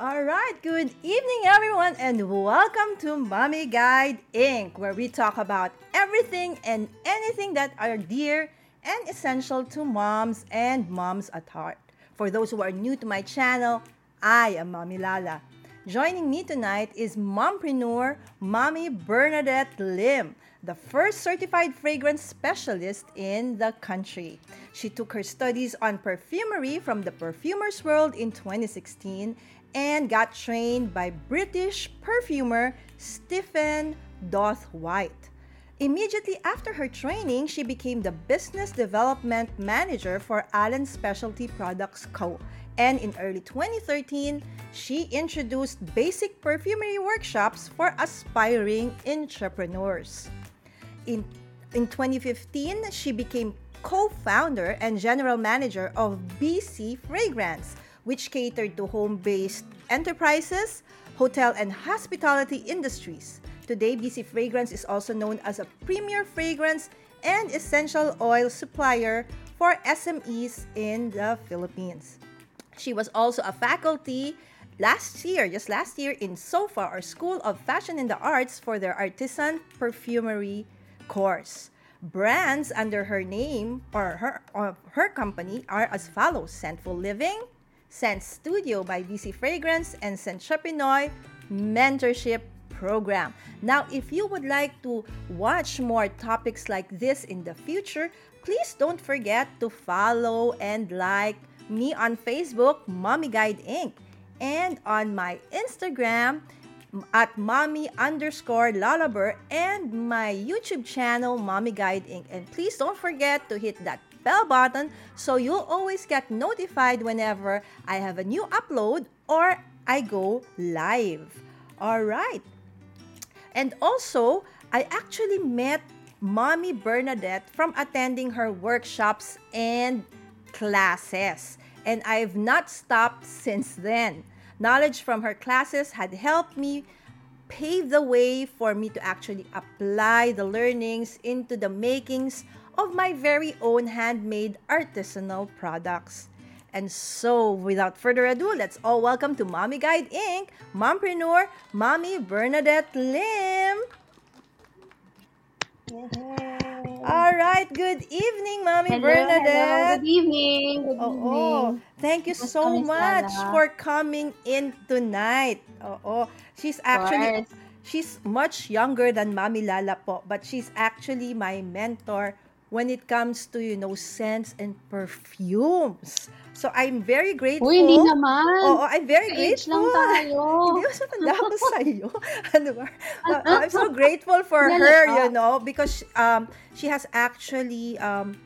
All right, good evening, everyone, and welcome to Mommy Guide Inc., where we talk about everything and anything that are dear and essential to moms and moms at heart. For those who are new to my channel, I am Mommy Lala. Joining me tonight is mompreneur Mommy Bernadette Lim, the first certified fragrance specialist in the country. She took her studies on perfumery from the Perfumer's World in 2016 and got trained by British perfumer Stephen Doth-White. Immediately after her training, she became the business development manager for Allen Specialty Products Co. And in early 2013, she introduced basic perfumery workshops for aspiring entrepreneurs. In, in 2015, she became co-founder and general manager of BC Fragrance, which catered to home-based enterprises, hotel and hospitality industries. Today, BC Fragrance is also known as a premier fragrance and essential oil supplier for SMEs in the Philippines. She was also a faculty last year, just last year, in SOFA or School of Fashion and the Arts for their artisan perfumery course. Brands under her name or her or her company are as follows: Scentful Living, Scent Studio by BC Fragrance, and Scent Scenttrepreneur Mentorship Program. Now, if you would like to watch more topics like this in the future, please don't forget to follow and like me on Facebook, Mommy Guide Inc. And on my Instagram, at mommy underscore lullaber and my YouTube channel, Mommy Guide Inc. And please don't forget to hit that bell button so you'll always get notified whenever I have a new upload or I go live. All right. And also, I actually met Mommy Bernadette from attending her workshops and classes. And I've not stopped since then. Knowledge from her classes had helped me pave the way for me to actually apply the learnings into the makings of my very own handmade artisanal products. And so, without further ado, let's all welcome to Mommy Guide Inc., mompreneur, Mommy Bernadette Lim. All right, good evening, Mommy Hello, Bernadette. hello. Good evening. Good Oo. evening. Thank you Mas so much na? for coming in tonight. Oo. She's actually she's much younger than Mami Lala po, but she's actually my mentor when it comes to, you know, scents and perfumes. So I'm very grateful. Uy, hindi naman. Oo, I'm very Age grateful. lang tayo. Hindi ko matanda ako sa'yo. ano ba? Uh, I'm so grateful for her, you know, because um, she has actually, um,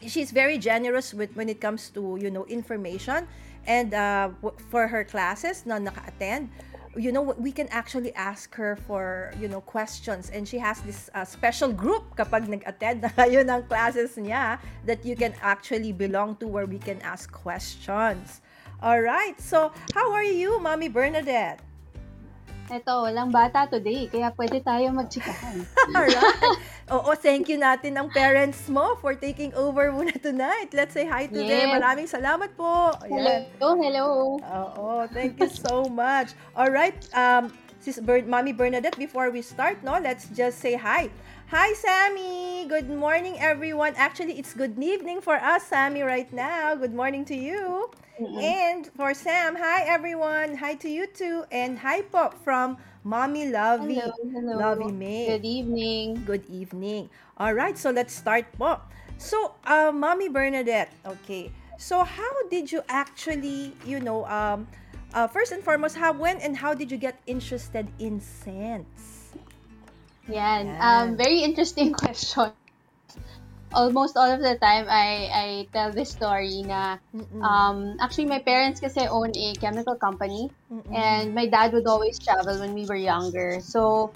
she's very generous with when it comes to, you know, information. And uh, for her classes na naka-attend, you know, we can actually ask her for, you know, questions. And she has this uh, special group kapag nag-attend na yun ang classes niya that you can actually belong to where we can ask questions. All right. So, how are you, Mommy Bernadette? Ito, walang bata today, kaya pwede tayo magchikahan. Alright. Oo, thank you natin ang parents mo for taking over muna tonight. Let's say hi to them. Yes. Maraming salamat po. Ayan. Hello, hello. Oo, thank you so much. Alright, um, Sis Ber- Mommy Bernadette, before we start, no, let's just say hi. Hi, Sammy! Good morning, everyone. Actually, it's good evening for us, Sammy, right now. Good morning to you. And for Sam, hi, everyone. Hi to you too. And hi Pop from Mommy Lovey. Hello, hello. Lovey May. Good evening. Good evening. All right, so let's start Pop. So, uh, Mommy Bernadette, okay. So, how did you actually, you know, um, uh, first and foremost, how, when and how did you get interested in scents? Yan. Yan. Um, very interesting question. Almost all of the time, I I tell this story na um, actually my parents kasi own a chemical company Mm-mm. And my dad would always travel when we were younger. So,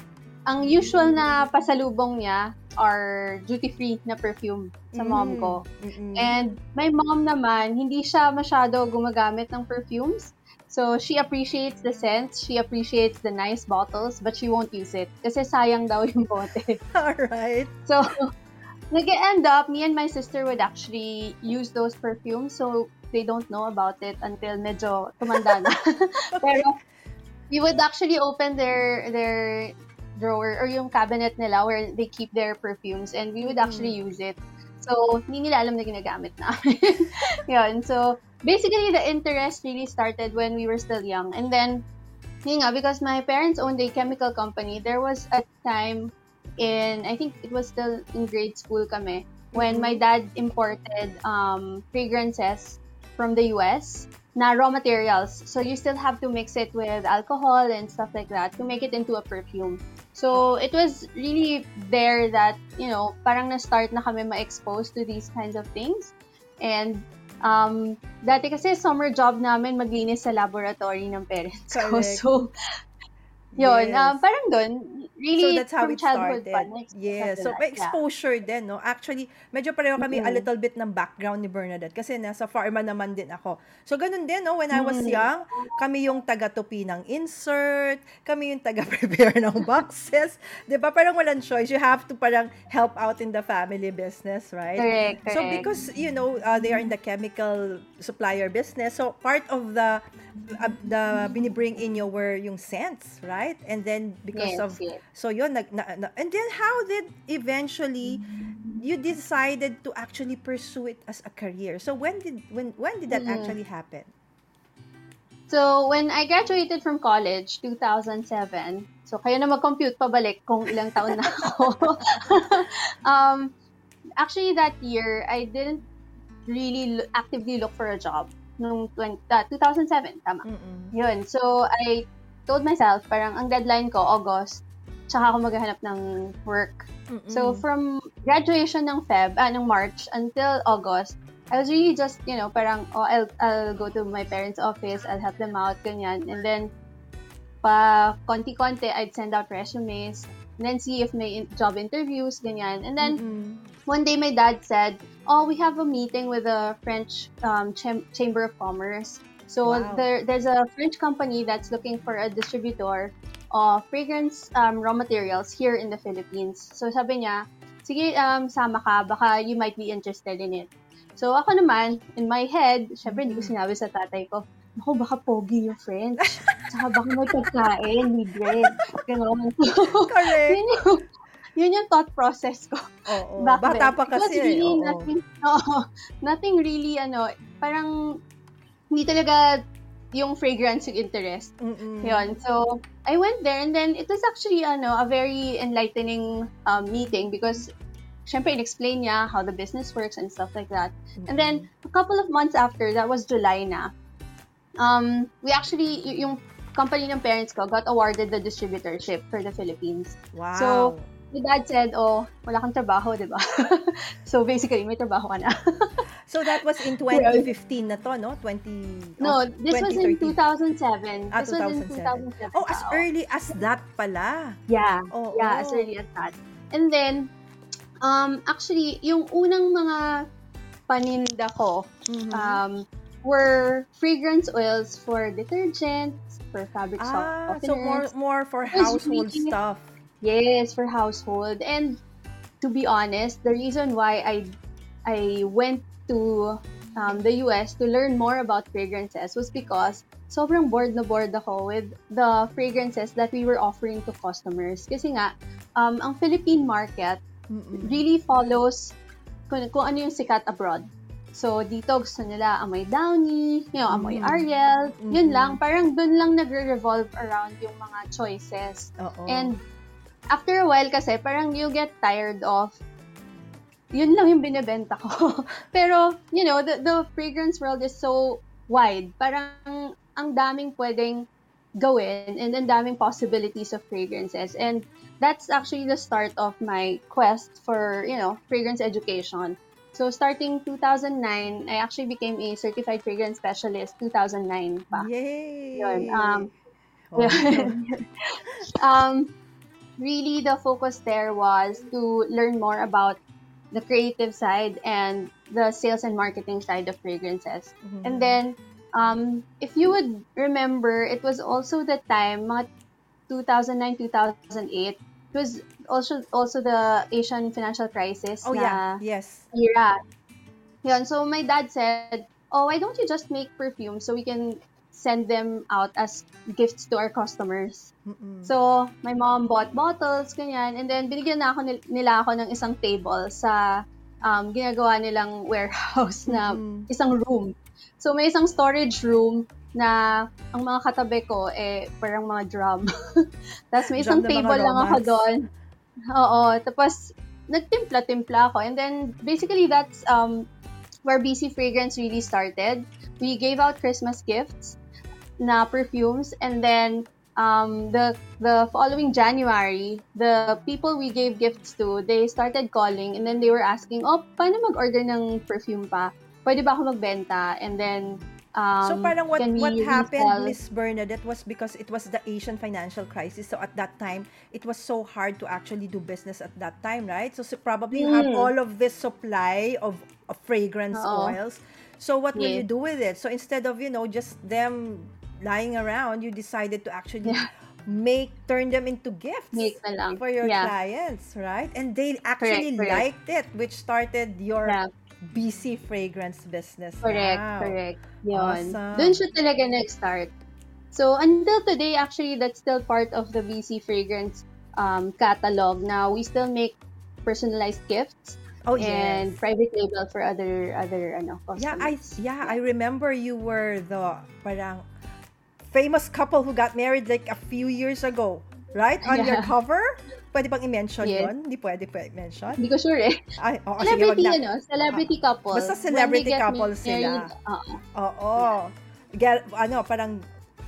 ang usual na pasalubong niya are duty-free na perfume sa mom ko. Mm-mm. And my mom naman, hindi siya masyado gumagamit ng perfumes. So, she appreciates the scents, she appreciates the nice bottles, but she won't use it. Kasi sayang daw yung bote. All right. So, nag end up, me and my sister would actually use those perfumes. So, they don't know about it until medyo tumanda na. Pero we would actually open their their drawer or yung cabinet nila where they keep their perfumes and we would actually Mm. use it. So, hindi nila alam na ginagamit namin. Yun. So, basically, the interest really started when we were still young. And then, yun nga, because my parents owned a chemical company, there was a time in, I think it was still in grade school kami, when my dad imported um, fragrances from the US na raw materials. So you still have to mix it with alcohol and stuff like that to make it into a perfume. So it was really there that, you know, parang na-start na kami ma-expose to these kinds of things. And um, dati kasi summer job namin maglinis sa laboratory ng parents ko. Correct. So, yun, Yes. um, parang doon, really so that's how it started. pa, natin So may Yeah. exposure din, no? Actually, medyo pareho kami a Mm-mm. little bit ng background ni Bernadette kasi nasa pharma naman din ako. So ganun din, no? When I was Mm. young, kami yung taga-tupi ng insert, kami yung taga-prepare ng boxes. 'Di ba? Parang walang choice. You have to parang help out in the family business, right? Correct, correct. So because you know uh, they are in the chemical supplier business, so part of the uh, the binibring in you were yung scents, right? And then because Yes, of yes. So yun nag na, na- and then how did eventually you decided to actually pursue it as a career? So when did when when did that Mm. actually happen? So, when I graduated from college, 2007, so kayo na mag-compute pabalik kung ilang taon na ako. um, actually, that year, I didn't really actively look for a job. Nung 20, uh, 2007, tama. Mm-mm. Yun. So, I told myself, parang ang deadline ko, August, tsaka ako maghahanap ng work. Mm-mm. So, from graduation ng Feb, ah, ng March until August, I was really just, you know, parang, oh, I'll, I'll go to my parents' office, I'll help them out, ganyan. And then, pa konti-konti, I'd send out resumes, and then see if may in- job interviews, ganyan. And then, Mm-mm. one day my dad said, "Oh, we have a meeting with the French um, Cham- Chamber of Commerce. So Wow. there, there's a French company that's looking for a distributor of fragrance um, raw materials here in the Philippines. So sabi niya, sige, um, sama ka, baka you might be interested in it. So ako naman, in my head, syempre hindi ko Mhm. sinabi sa tatay ko, ako baka pogi yung French. Saka baka may pagkain, libre. Ganon. Correct. yun yung, yun yung thought process ko Oo. Bata then. pa It was kasi. really oo. nothing, oo, nothing really, ano, parang, hindi talaga yung fragrance yung interest. Mm-mm. Yun. So, I went there and then it was actually, ano, a very enlightening um, meeting because, syempre, in-explain niya how the business works and stuff like that. And then, a couple of months after, that was July na, um, we actually, y- yung company ng parents ko got awarded the distributorship for the Philippines. Wow. So, My dad said, oh, wala kang trabaho, di ba? so, basically, may trabaho ka na. So that was in 2015 na to, no? 20 no, oh, this was in 2013. 2007. Ah, this was in 2007. 2007. Oh, as early as that pala. Yeah. Oh, Yeah, as early as that. And then, um, actually, yung unang mga paninda ko Mhm. um, were fragrance oils for detergents, for fabric ah, softeners. so more more for household really- stuff. Yes, for household. And to be honest, the reason why I I went to um, the US to learn more about fragrances was because sobrang bored na bored ako with the fragrances that we were offering to customers. Kasi nga, um, ang Philippine market Mm-mm. really follows kung, kung ano yung sikat abroad. So, dito gusto nila amoy Downy, you know, amoy Mm. Ariel. Yun Mm-mm. lang, parang dun lang nagre-revolve around yung mga choices. Oo. And after a while kasi, parang you get tired of yun lang yung binibenta ko. Pero, you know, the, the fragrance world is so wide. Parang ang daming pwedeng gawin and ang daming possibilities of fragrances. And that's actually the start of my quest for, you know, fragrance education. So starting 2009, I actually became a certified fragrance specialist 2009 pa. Yay! Yun, um, Wow. um, really the focus there was to learn more about the creative side and the sales and marketing side of fragrances. Mhm. And then, um, if you would remember, it was also the time, mga 2009, 2008, it was also also the Asian financial crisis Oh yeah, yes. era. Yun, so my dad said, oh, why don't you just make perfume so we can send them out as gifts to our customers. Mm-mm. So, my mom bought bottles, ganyan. And then, binigyan na ako nil- nila ako ng isang table sa um, ginagawa nilang warehouse na Mm-mm. isang room. So, may isang storage room na ang mga katabi ko, eh, parang mga drum. Tapos may isang Drum table lang ako doon. Oo. Tapos, nagtimpla-timpla ako. And then, basically, that's um, where BC Fragrance really started. We gave out Christmas gifts na perfumes and then um, the the following January, the people we gave gifts to, they started calling and then they were asking, oh, paano mag-order ng perfume pa? Pwede ba ako magbenta? And then, um, so parang what what happened? Miss Bernadette, was because it was the Asian financial crisis. So at that time, it was so hard to actually do business at that time, right? So, so probably you have Mm. all of this supply of, of fragrance Oo. oils. So what will you do with it? So instead of you know just them lying around, you decided to actually Yeah. make turn them into gifts. Make na lang. for your Yeah. clients, right? And they actually correct. liked it, which started your Yeah. BC fragrance business. Correct, correct. Yun. Awesome. Doon siya talaga nag-start. So, until today, actually, that's still part of the BC Fragrance um, catalog. Now, we still make personalized gifts Oh and yes. private label for other other ano Yeah, I customers. yeah, I remember you were the parang famous couple who got married like a few years ago, right? On your Yeah. cover. Pwede bang i-mention Yes. yun? Hindi pwede pa i-mention? Hindi ko sure eh. Ay, sige, wag Celebrity, na. ano, celebrity couple. Basta celebrity couple sila. oo. Oo. Get, ano, parang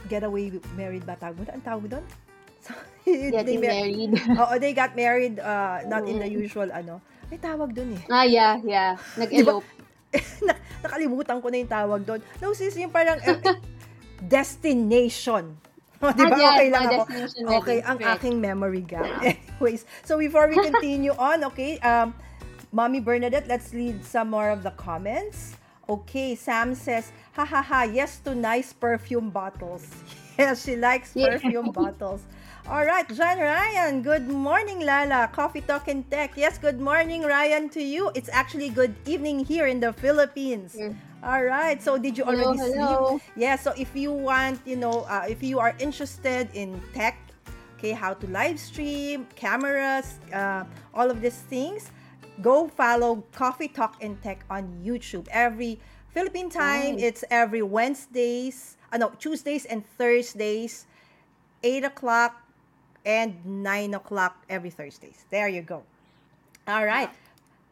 getaway married ba tawag mo? Ang tawag doon? So, they Getting mar- married. Oo, they got married uh, not in the Mm. usual ano. May tawag doon eh. ah, yeah, yeah. Nag-elope. Na- nakalimutan ko na yung tawag doon. No, sis, yung parang eh, destination. O, di ba? Ah, yeah, okay lang ako. Okay, ang Correct. aking memory gap. Anyways, so before we continue on, okay, um, Mommy Bernadette, let's read some more of the comments. Okay, Sam says, ha ha ha, yes to nice perfume bottles. Yes, she likes Yeah. perfume bottles. All right, John Ryan, good morning, Lala. Coffee Talk and Tech. Yes, good morning, Ryan, to you. It's actually good evening here in the Philippines. Mm. All right, so did you Hello, already hello. sleep? Yeah, so if you want, you know, uh, if you are interested in tech, okay, how to live stream, cameras, uh, all of these things, go follow Coffee Talk and Tech on YouTube. Every Philippine time, it's every Wednesdays, uh, no, Tuesdays and Thursdays, 8 o'clock and 9 o'clock every Thursdays. There you go. All right.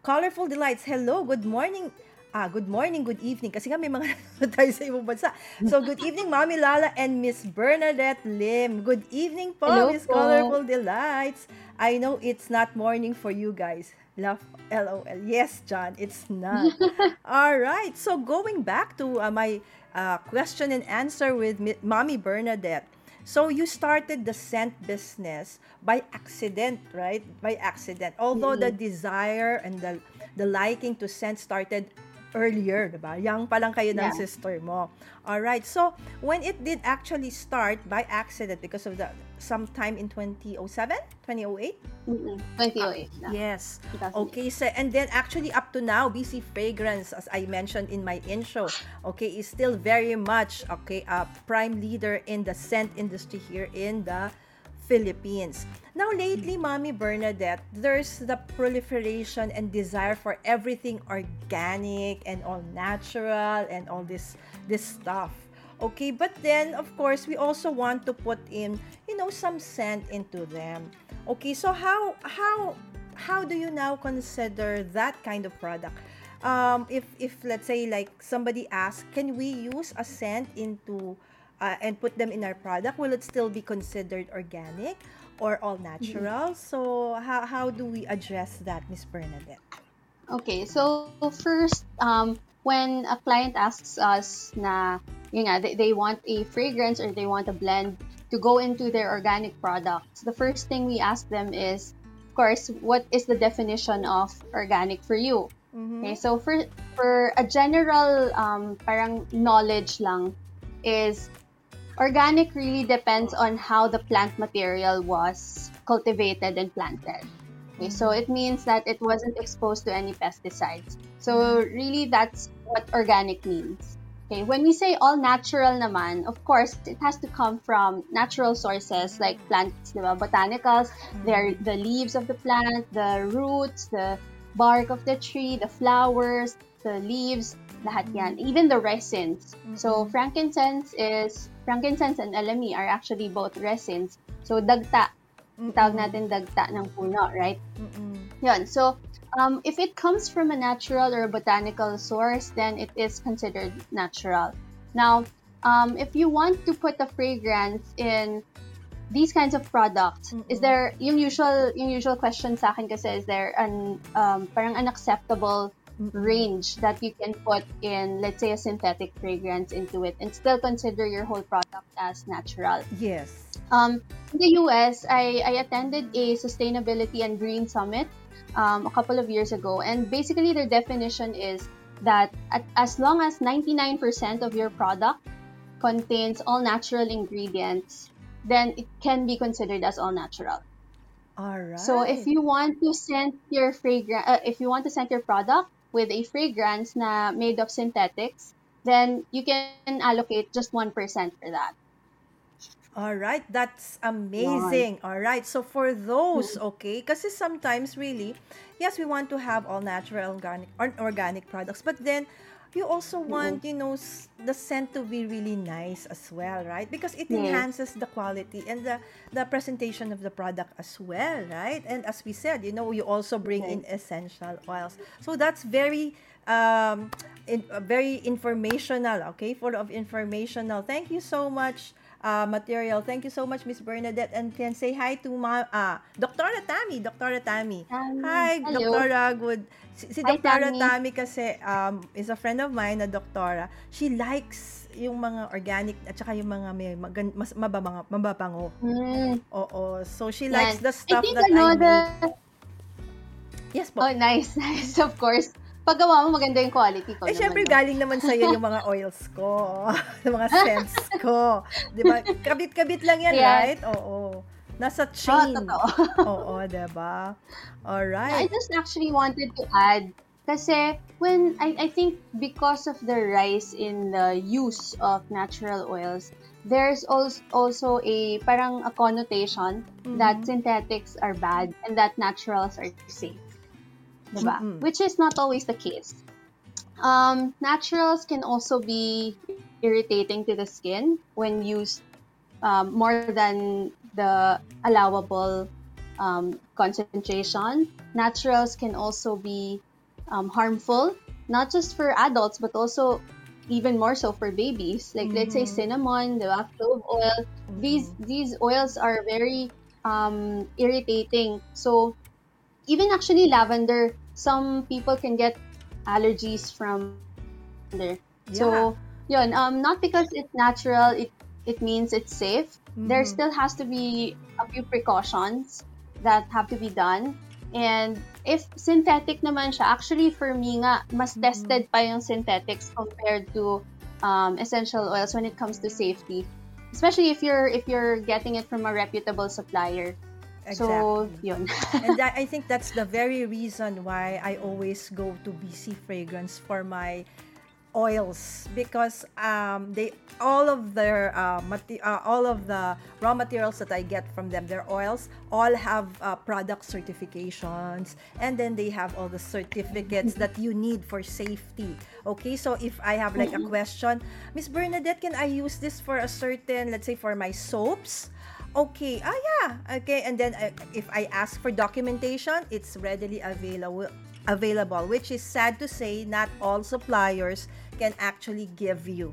Colorful Delights, hello, good morning. Ah, good morning, good evening. Kasi nga may mga nanonood tayo sa ibang bansa. So, good evening, Mami Lala and Miss Bernadette Lim. Good evening po, Hello Miss po. Colorful Delights. I know it's not morning for you guys. Love, LOL. Yes, John, it's not. All right. So, going back to uh, my uh, question and answer with Mi- Mommy Bernadette. So you started the scent business by accident, right? By accident. Although the desire and the the liking to scent started earlier, diba? Young pa lang kayo ng Yeah. sister mo. All right. So when it did actually start by accident because of the sometime in 2007, 2008? Mm-mm. 2008 na. Yes. 2008. Okay, so and then actually up to now, BC Fragrance, as I mentioned in my intro, okay, is still very much okay a prime leader in the scent industry here in the Philippines. Now lately, Mommy Bernadette, there's the proliferation and desire for everything organic and all natural and all this this stuff. Okay, but then of course we also want to put in, you know, some scent into them. Okay, so how how how do you now consider that kind of product? Um, if if let's say like somebody asks, can we use a scent into uh, and put them in our product? Will it still be considered organic or all natural? So how how do we address that, Miss Bernadette? Okay, so first, um, when a client asks us na, yun nga, they, they want a fragrance or they want a blend to go into their organic products, the first thing we ask them is, of course, what is the definition of organic for you? Mhm. Okay, so for for a general um, parang knowledge lang is organic really depends on how the plant material was cultivated and planted. Okay, so it means that it wasn't exposed to any pesticides. So really, that's what organic means. Okay, when we say all natural naman, of course, it has to come from natural sources like plants, diba? botanicals, they're the leaves of the plant, the roots, the bark of the tree, the flowers, the leaves, lahat yan. Even the resins. So, mm-hmm. frankincense is, frankincense and alami are actually both resins. So, dagta. Tawag natin dagta ng puno, right? Mm-mm. Yun. So, um, if it comes from a natural or a botanical source, then it is considered natural. Now, um, if you want to put a fragrance in these kinds of products, is Mm-mm. there yung usual yung usual question sa akin kasi is there an um, parang an acceptable. Range that you can put in let's say a synthetic fragrance into it and still consider your whole product as natural. Yes. Um, in the US, I, I attended a sustainability and green summit um, a couple of years ago, and basically their definition is that at, as long as 99% of your product contains all natural ingredients, then it can be considered as all natural. All right. So if you want to scent your fragrance, uh, if you want to scent your product with a fragrance na made of synthetics, then you can allocate just 1% for that. All right, that's amazing. All right, so for those, okay, kasi sometimes really, yes, we want to have all natural organic or organic products, but then you also want, you know, the scent to be really nice as well, right? Because it Yes. enhances the quality and the the presentation of the product as well, right? And as we said, you know, you also bring in essential oils. So that's very um in, uh, very informational, okay? Full of informational. Thank you so much uh, material. Thank you so much, Miss Bernadette. And can say hi to ma ah, Dr. Tammy. Dr. Tammy. Tammy. Hi, Hello. Dr. Good. Si, si Hi, Dr. Tammy. Tammy kasi um, is a friend of mine na doktora. She likes yung mga organic at saka yung mga may magan, mas mababango, mababango. Mm, Oo. So she likes the stuff I think that I the, make. Yes po. oh, nice, nice, of course. Paggawa mo, maganda yung quality ko Eh, naman. syempre, no? galing naman sa'yo yung mga oils ko. yung mga scents ko. Di ba? Kabit-kabit lang yan, Yes. right? Oo. Nasa Oh, chain. totoo. Oo, di ba? Alright. I just actually wanted to add, kasi when, I, I think because of the rise in the use of natural oils, there's also, also a, parang a connotation that Mhm. synthetics are bad and that naturals are safe. Diba? Mm-mm. Which is not always the case. Um, naturals can also be irritating to the skin when used um, more than the allowable um, concentration. Naturals can also be um, harmful, not just for adults, but also even more so for babies. Like let's say Mhm. cinnamon, the clove oil. These these oils are very um, irritating. So even actually lavender, some people can get allergies from lavender. So yun, um, not because it's natural, it it means it's safe. There Mhm. still has to be a few precautions that have to be done. And if synthetic naman siya, actually for me nga, mas Mhm. tested pa yung synthetics compared to um, essential oils when it comes to safety. Especially if you're if you're getting it from a reputable supplier. Exactly. So, yun. and that, I think that's the very reason why I always go to BC Fragrance for my oils because um, they all of their uh, mate- uh, all of the raw materials that I get from them, their oils, all have uh, product certifications, and then they have all the certificates that you need for safety. Okay, so if I have like a question, Miss Bernadette, can I use this for a certain, let's say, for my soaps? Okay, ah yeah, okay, and then uh, if I ask for documentation, it's readily available available, which is sad to say not all suppliers can actually give you.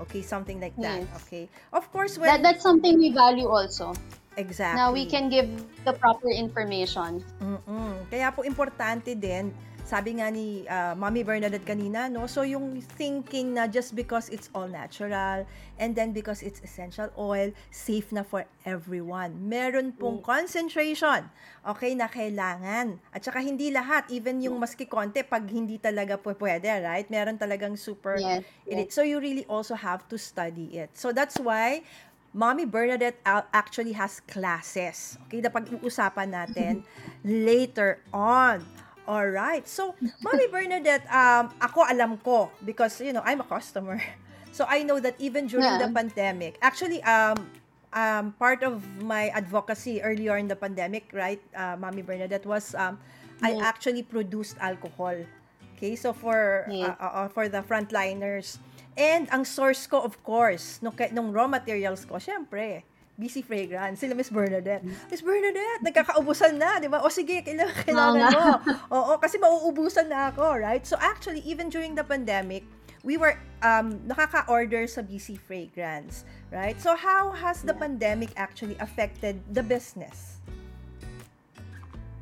Okay, something like that. Yes. Okay. Of course when That, that's something we value also. exactly. Now we can give the proper information. Mm-mm. Kaya po importante din, sabi nga ni ah, Mommy Bernadette kanina, no? So yung thinking na just because it's all natural and then because it's essential oil, safe na for everyone. Meron pong concentration, okay, na kailangan. At saka hindi lahat, even yung maski konti, pag hindi talaga po pwede, right? Meron talagang super Yes, it- So you really also have to study it. So that's why Mommy Bernadette al- actually has classes. Okay, na pag-uusapan natin later on. All right. So, Mommy Bernadette, um, ako alam ko because, you know, I'm a customer. So, I know that even during Yeah. the pandemic, actually, um, um, part of my advocacy earlier in the pandemic, right, uh, Mommy Bernadette, was um, I Yeah. actually produced alcohol. Okay, so for Yeah. uh, uh, uh, for the frontliners. And ang source ko, of course, nung, nung raw materials ko, syempre, BC Fragrance, sila Miss Bernadette. Miss Bernadette, nagkakaubusan na, di ba? O sige, kailangan, kailangan nga. mo. Oo, kasi mauubusan na ako, right? So actually, even during the pandemic, we were um, nakaka-order sa BC Fragrance, right? So how has the Yeah. pandemic actually affected the business?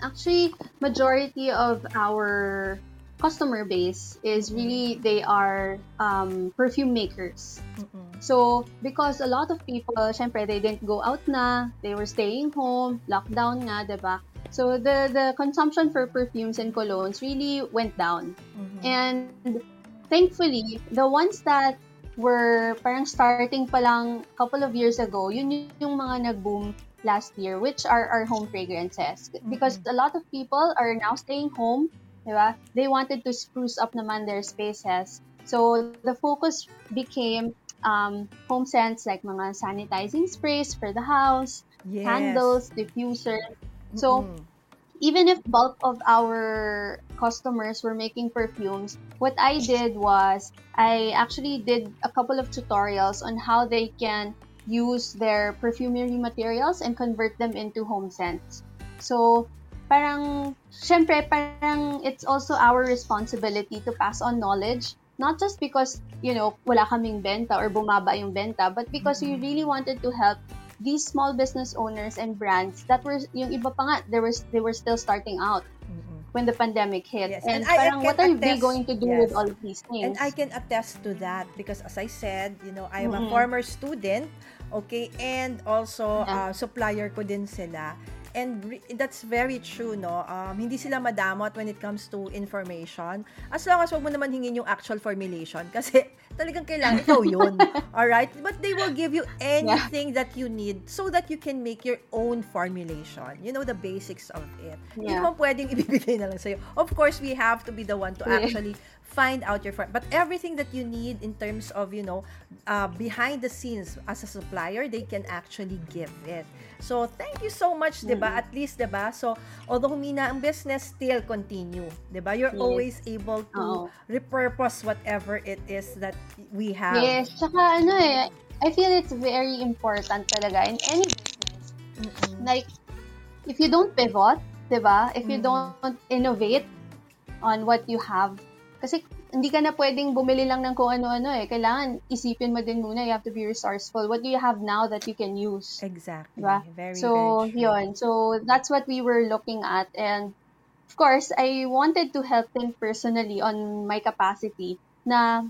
Actually, majority of our customer base is really they are um, perfume makers. Mm-mm. So, because a lot of people, syempre, they didn't go out na, they were staying home, lockdown nga, 'di ba? So, the, the consumption for perfumes and colognes really went down. Mhm. And thankfully, the ones that were parang starting pa lang couple of years ago, yun yung, yung mga nag-boom last year, which are our home fragrances. Because a lot of people are now staying home, di ba? They wanted to spruce up naman their spaces. So, the focus became um, home scents like mga sanitizing sprays for the house, yes. candles, diffusers. So, Mm-mm. even if bulk of our customers were making perfumes, what I did was I actually did a couple of tutorials on how they can use their perfumery materials and convert them into home scents. So, parang, syempre, parang it's also our responsibility to pass on knowledge. Not just because, you know, wala kaming benta or bumaba yung benta, but because we really wanted to help these small business owners and brands that were yung iba pa nga they were they were still starting out when the pandemic hit Yes, and, and I- I parang what are they attest- going to do yes. with all of these And things I can attest to that because as I said, you know, I am a former student, okay, and also Yeah. uh, supplier ko din sila. And that's very true, no? Um, hindi sila madamot when it comes to information. As long as wag mo naman hingin yung actual formulation. Kasi talagang kailangan ikaw yun. Alright? But they will give you anything that you need so that you can make your own formulation. You know, the basics of it. Hindi Yeah. naman pwedeng ibibigay na lang sa'yo. Of course, we have to be the one to Yeah. actually find out your form. But everything that you need in terms of, you know, uh, behind the scenes as a supplier, they can actually give it. So, thank you so much, di ba? At least, di ba? So, although humina ang business, still continue. Di ba? You're Yes. always able to Oo. repurpose whatever it is that we have. yes tsaka ano eh I feel it's very important talaga in any business Mm-mm. like if you don't pivot, 'di ba if you Mm. don't innovate on what you have kasi hindi ka na pwedeng bumili lang ng kung ano-ano eh kailangan isipin mo din muna you have to be resourceful what do you have now that you can use Exactly. Diba? Very, So, very true. yun. So, that's what we were looking at. And, of course, I wanted to help them personally on my capacity na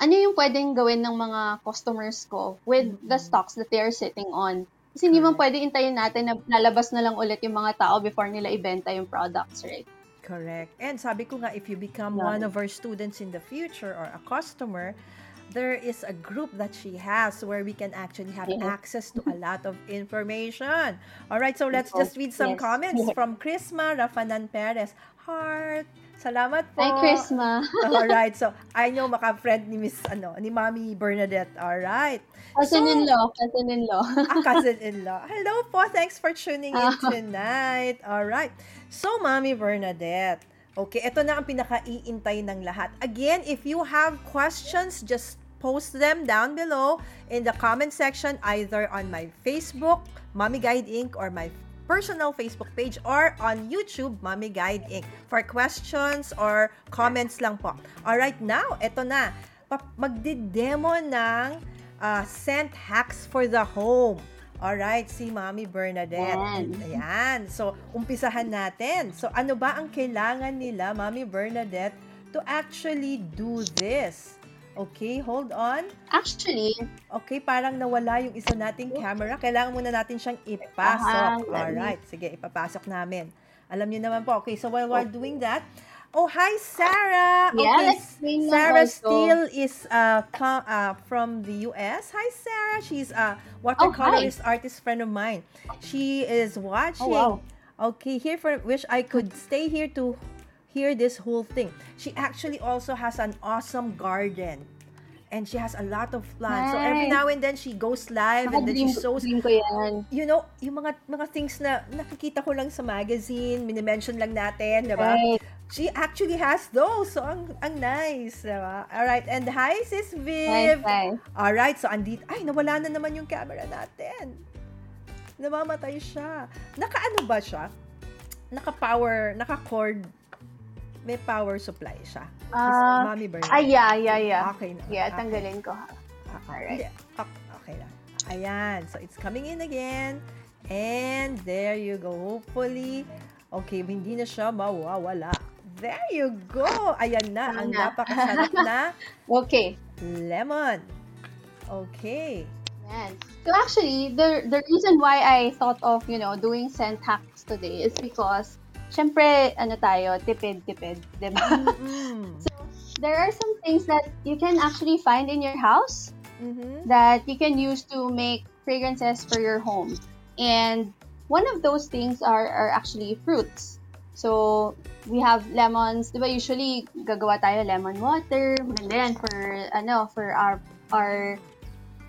ano yung pwedeng gawin ng mga customers ko with the Mm-mm. stocks that they are sitting on. Kasi hindi man pwede intayin natin na lalabas na lang ulit yung mga tao before nila ibenta yung products, right? Correct. And sabi ko nga, if you become Yeah. one of our students in the future or a customer, there is a group that she has where we can actually have Yeah. access to a lot of information. All right, so let's just read some yes. comments from Chrisma Rafanan Perez. Heart. Salamat po. Hi, Chrisma. All right. So, I know maka-friend ni Miss ano, ni Mommy Bernadette. All right. Cousin-in-law, cousin-in-law. Ah, cousin-in-law. Hello po. Thanks for tuning in Ah. tonight. All right. So, Mommy Bernadette. Okay, ito na ang pinaka-iintay ng lahat. Again, if you have questions, just post them down below in the comment section either on my Facebook, Mommy Guide Inc. or my personal Facebook page or on YouTube, Mommy Guide Inc. for questions or comments lang po. Alright, now, eto na. Magdi-demo ng uh, scent hacks for the home. Alright, si Mommy Bernadette. Yan. Ayan. So, umpisahan natin. So, ano ba ang kailangan nila, Mommy Bernadette, to actually do this? Okay, hold on. Actually, Okay, parang nawala yung isa nating camera. Kailangan muna natin siyang ipasok. Ah, let me- Alright, sige, ipapasok namin. Alam niyo naman po. Okay, so while we're doing that, oh, hi, Sarah! Yeah, Okay, Sarah also. Steele is uh, co- uh, from the US. Hi, Sarah! She's a watercolorist artist friend of mine. She is watching. Oh, wow. Okay, here for wish I could stay here to hear this whole thing. She actually also has an awesome garden. And she has a lot of plants. So every Nice. now and then she goes live and then she shows dream ko yan. you know, yung mga mga things na nakikita ko lang sa magazine, minimension lang natin, 'di ba? Right. She actually has those. So ang ang nice, 'di ba? All right. And hi sis Nice, Viv. nice. All right. So andito, ay nawala na naman yung camera natin. Namamatay siya. Naka-ano ba siya? Naka-power, naka-cord. May power supply siya. Is Ah, Mommy Bernard. Ay, yeah, yeah, yeah. Okay na. Yeah, Okay. tanggalin ko. ha. Ah, ah, Alright. Okay lang. Ayan. So, it's coming in again. And there you go. Hopefully, okay, hindi na siya mawawala. There you go. Ayan na. Ang napakasarap na Okay. lemon. Okay. Yan. So actually, the the reason why I thought of, you know, doing scent hacks today is because, syempre, ano tayo, tipid-tipid, di ba? Mm. There are some things that you can actually find in your house Mhm. that you can use to make fragrances for your home. And one of those things are, are actually fruits. So, we have lemons. Di ba, usually, gagawa tayo lemon water. Maganda yan for, ano, for our, our,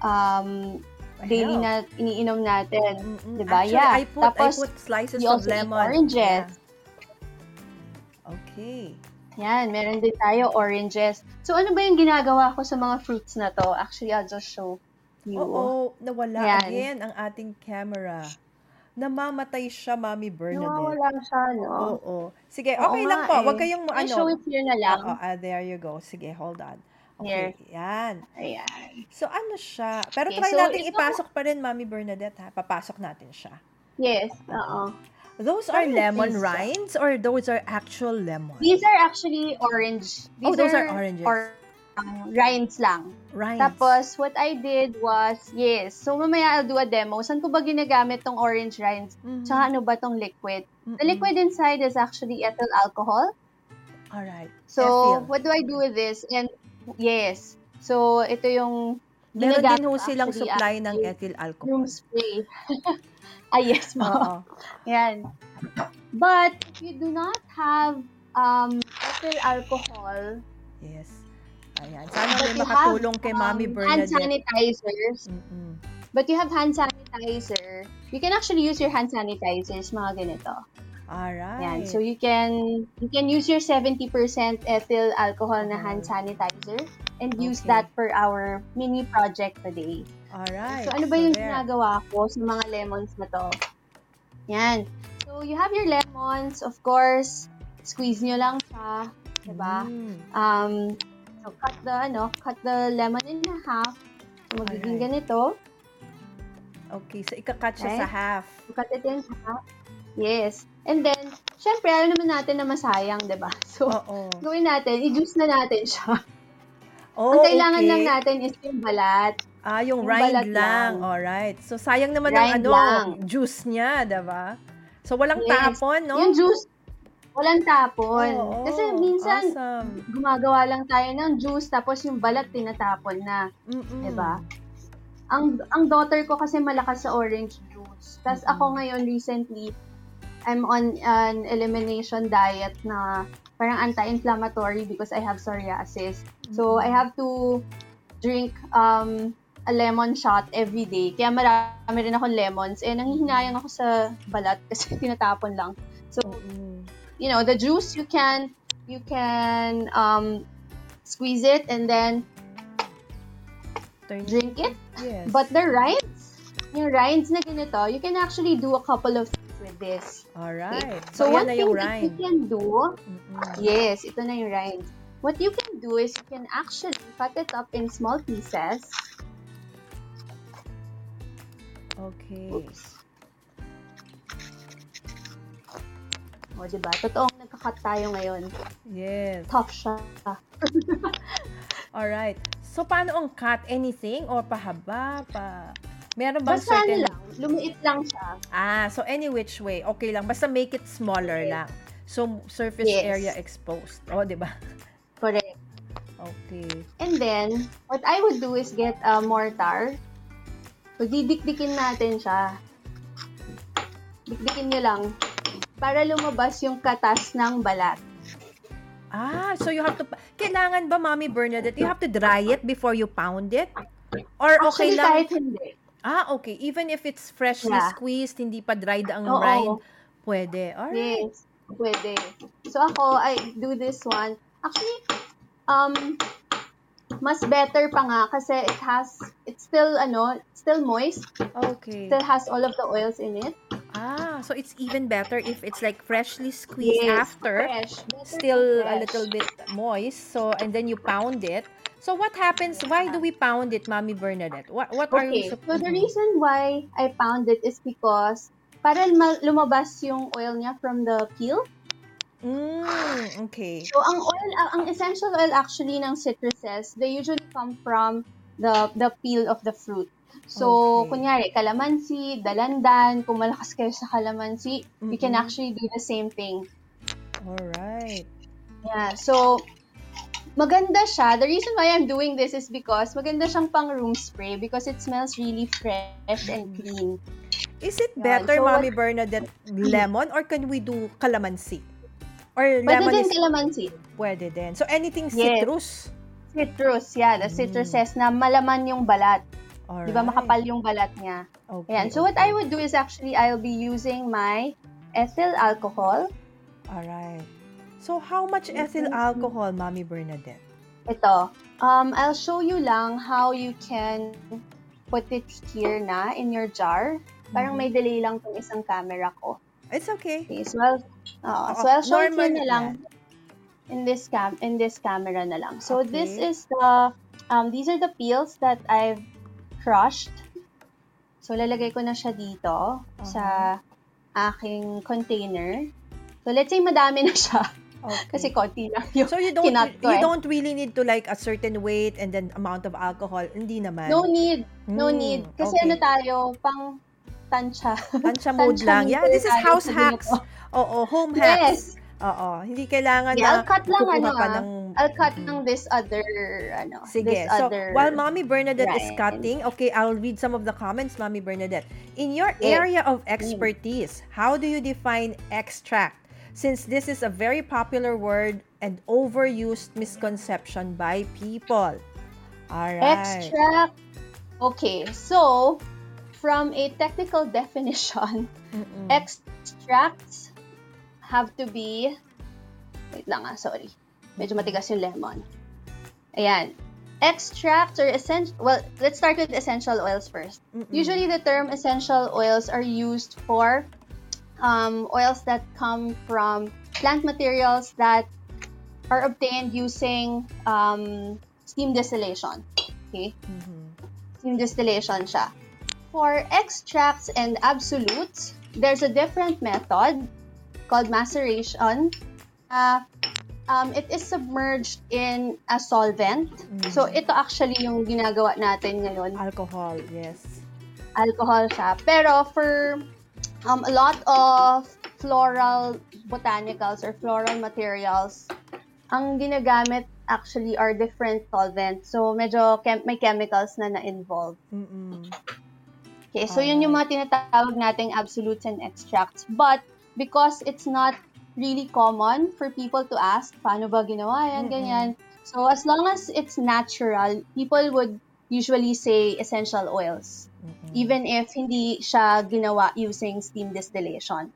um, daily na iniinom natin. Mm-mm. Diba? Actually, Yeah. I put, Tapos, I put slices of lemon. oranges. Yeah. Okay. Yan, meron din tayo oranges. So, ano ba yung ginagawa ko sa mga fruits na to? Actually, I'll just show you. Oo, nawala Yan. again ang ating camera. Namamatay siya, Mami Bernadette. Nawawala siya, no? Oo. Sige, Oo okay lang nga po. eh. Huwag kayong I ano. show it here na lang. Oo, ah, there you go. Sige, hold on. Okay, yan. Ayan. So, ano siya? Pero Okay, try so natin ito- ipasok pa rin, Mami Bernadette, ha? Papasok natin siya. Yes, oo. Those are Parang lemon siya. rinds or those are actual lemon? These are actually orange. These Oh, those are oranges. Or, um, rinds lang. Rinds. Tapos, what I did was, yes, so mamaya I'll do a demo. Saan ko ba ginagamit tong orange rinds? Mhm. Tsaka ano ba tong liquid? The Mm-mm. liquid inside is actually ethyl alcohol. Alright. So, Ethyl. what do I do with this? And, yes. So, ito yung Meron din ho silang supply ng ethyl alcohol. room spray. ah, yes, mo. Oo. Yan. But, if you do not have um, ethyl alcohol, Yes. Ayan. Sana may makatulong kay um, Mami hand Bernadette. sanitizers, Mm-mm. but you have hand sanitizer, you can actually use your hand sanitizers, mga ganito. Alright. Yan. So, you can you can use your 70% ethyl alcohol na hand sanitizer and use Okay. that for our mini project today. Alright. So, ano ba yung ginagawa ko sa mga lemons na to? Yan. So, you have your lemons, of course, squeeze nyo lang siya, diba? Mm. Um, so, cut the, ano, cut the lemon in half. So, magiging Alright. ganito. Okay, so ikakat siya Okay. sa half. Cut it in half. Yes. And then, syempre, alam naman natin na masayang, diba? So, Oo. gawin natin, i-juice na natin siya. Oh, Ang kailangan okay. lang natin is yung balat. Ah, yung, yung rind lang. lang. Alright. So, sayang naman Rind ng ano, lang. juice niya, diba? So, walang Yes. tapon, no? Yung juice, walang tapon. Oo, Kasi minsan, Awesome. gumagawa lang tayo ng juice tapos yung balat tinatapon na, Mm-mm. 'di ba? Ang ang daughter ko kasi malakas sa orange juice. Tapos Mm-mm. ako ngayon recently I'm on an elimination diet na parang anti-inflammatory because I have psoriasis. So I have to drink um a lemon shot every day. Kaya marami rin akong lemons. Eh, nanghihinayang ako sa balat kasi tinatapon lang. So, you know, the juice you can you can um squeeze it and then drink it. Yes. But the rinds, yung rinds na ganito, you can actually do a couple of things with this. Alright. So, So, one thing that you can do, Mm-mm. yes, ito na yung rinds. What you can do is you can actually cut it up in small pieces. Okay. Oops. O, diba? Totoong nagka-cut tayo ngayon. Yes. Tough siya. Alright. So, paano ang cut? Anything? Or pahaba? Pa... Meron bang Basta certain... lang, lumiit lang siya. Ah, so any which way. Okay lang. Basta make it smaller Yes. lang. So, surface Yes. area exposed. O, di ba? Correct. Okay. And then, what I would do is get a mortar. So, didikdikin natin siya. Dikdikin nyo lang. para lumabas yung katas ng balat. Ah, so you have to, kailangan ba, Mommy Bernadette, you have to dry it before you pound it? Or okay Actually, lang? kahit hindi. Ah, okay. Even if it's freshly Yeah. squeezed, hindi pa dried ang Oo. rind, pwede. Alright. Yes, pwede. So ako, I do this one. Actually, um, mas better pa nga kasi it has, it's still, ano, still moist. Okay. Still has all of the oils in it. Ah, so it's even better if it's like freshly squeezed after, fresh. Better still fresh. a little bit moist. So, and then you pound it. So what happens? Why do we pound it, Mommy Bernadette? What what are we Okay, sup- so the reason why I pound it is because para ma- lumabas yung oil niya from the peel. Mm, okay. So ang oil, ang- essential oil actually ng citruses, they usually come from the the peel of the fruit. So, Okay. kunyari, kalamansi, dalandan, kung malakas kayo sa kalamansi, you can actually do the same thing. All right. Yeah, so, maganda siya. The reason why I'm doing this is because maganda siyang pang room spray because it smells really fresh and clean. Is it better, So, Mommy Bernadette, lemon or can we do calamansi? Or Pwede lemon din is kalamansi. pwede din. So anything Yes. citrus. Citrus, yeah, the Mm. citruses na malaman yung balat. All Di ba makapal yung balat niya? Okay. Ayan. So what I would do is actually I'll be using my ethyl alcohol. All right. So how much ethyl alcohol, Mommy Bernadette? Ito. Um, I'll show you lang how you can put it here na in your jar. Parang Mhm. may delay lang tong isang camera ko. It's okay. Okay, so I'll, oo, so I'll show here na lang in this cam in this camera na lang. So this Okay. is the um these are the peels that I've crushed. So lalagay ko na siya dito sa aking container. So let's say madami na siya Okay. kasi konti lang yung so you don't ko you eh. don't really need to like a certain weight and then amount of alcohol. Hindi naman. No need, no Mm, need. Kasi okay. ano tayo, pang tansya. Tansya mode Tansya lang. Yeah, this is house hacks. Oo, home hacks. Yes. Oo, hindi kailangan Yeah, na I'll cut lang ano pa ah. ng... I'll cut ng this other, ano, Sige. this So, other. while Mommy Bernadette is rind. cutting, okay, I'll read some of the comments, Mommy Bernadette. In your Yes. area of expertise, how do you define extract? Since this is a very popular word and overused misconception by people. All right. Extract. Okay, so, from a technical definition, Mm-mm. extracts have to be, wait lang ah, sorry. Medyo matigas yung lemon. Ayan. Extracts or essential, well, let's start with essential oils first. Mm-mm. Usually the term essential oils are used for um, oils that come from plant materials that are obtained using um, steam distillation. Okay? Mhm. Steam distillation siya. For extracts and absolutes, there's a different method called maceration. Uh, um, it is submerged in a solvent. So, Mhm. ito actually yung ginagawa natin ngayon. Alcohol, yes. alcohol siya. Pero for um, a lot of floral botanicals or floral materials, ang ginagamit actually are different solvents. So, medyo chem- may chemicals na na-involve. Mm-mm. Okay, so yun yung mga tinatawag nating absolutes and extracts. But, because it's not really common for people to ask, paano ba ginawa yan, ganyan. So, as long as it's natural, people would usually say essential oils. Even if hindi siya ginawa using steam distillation.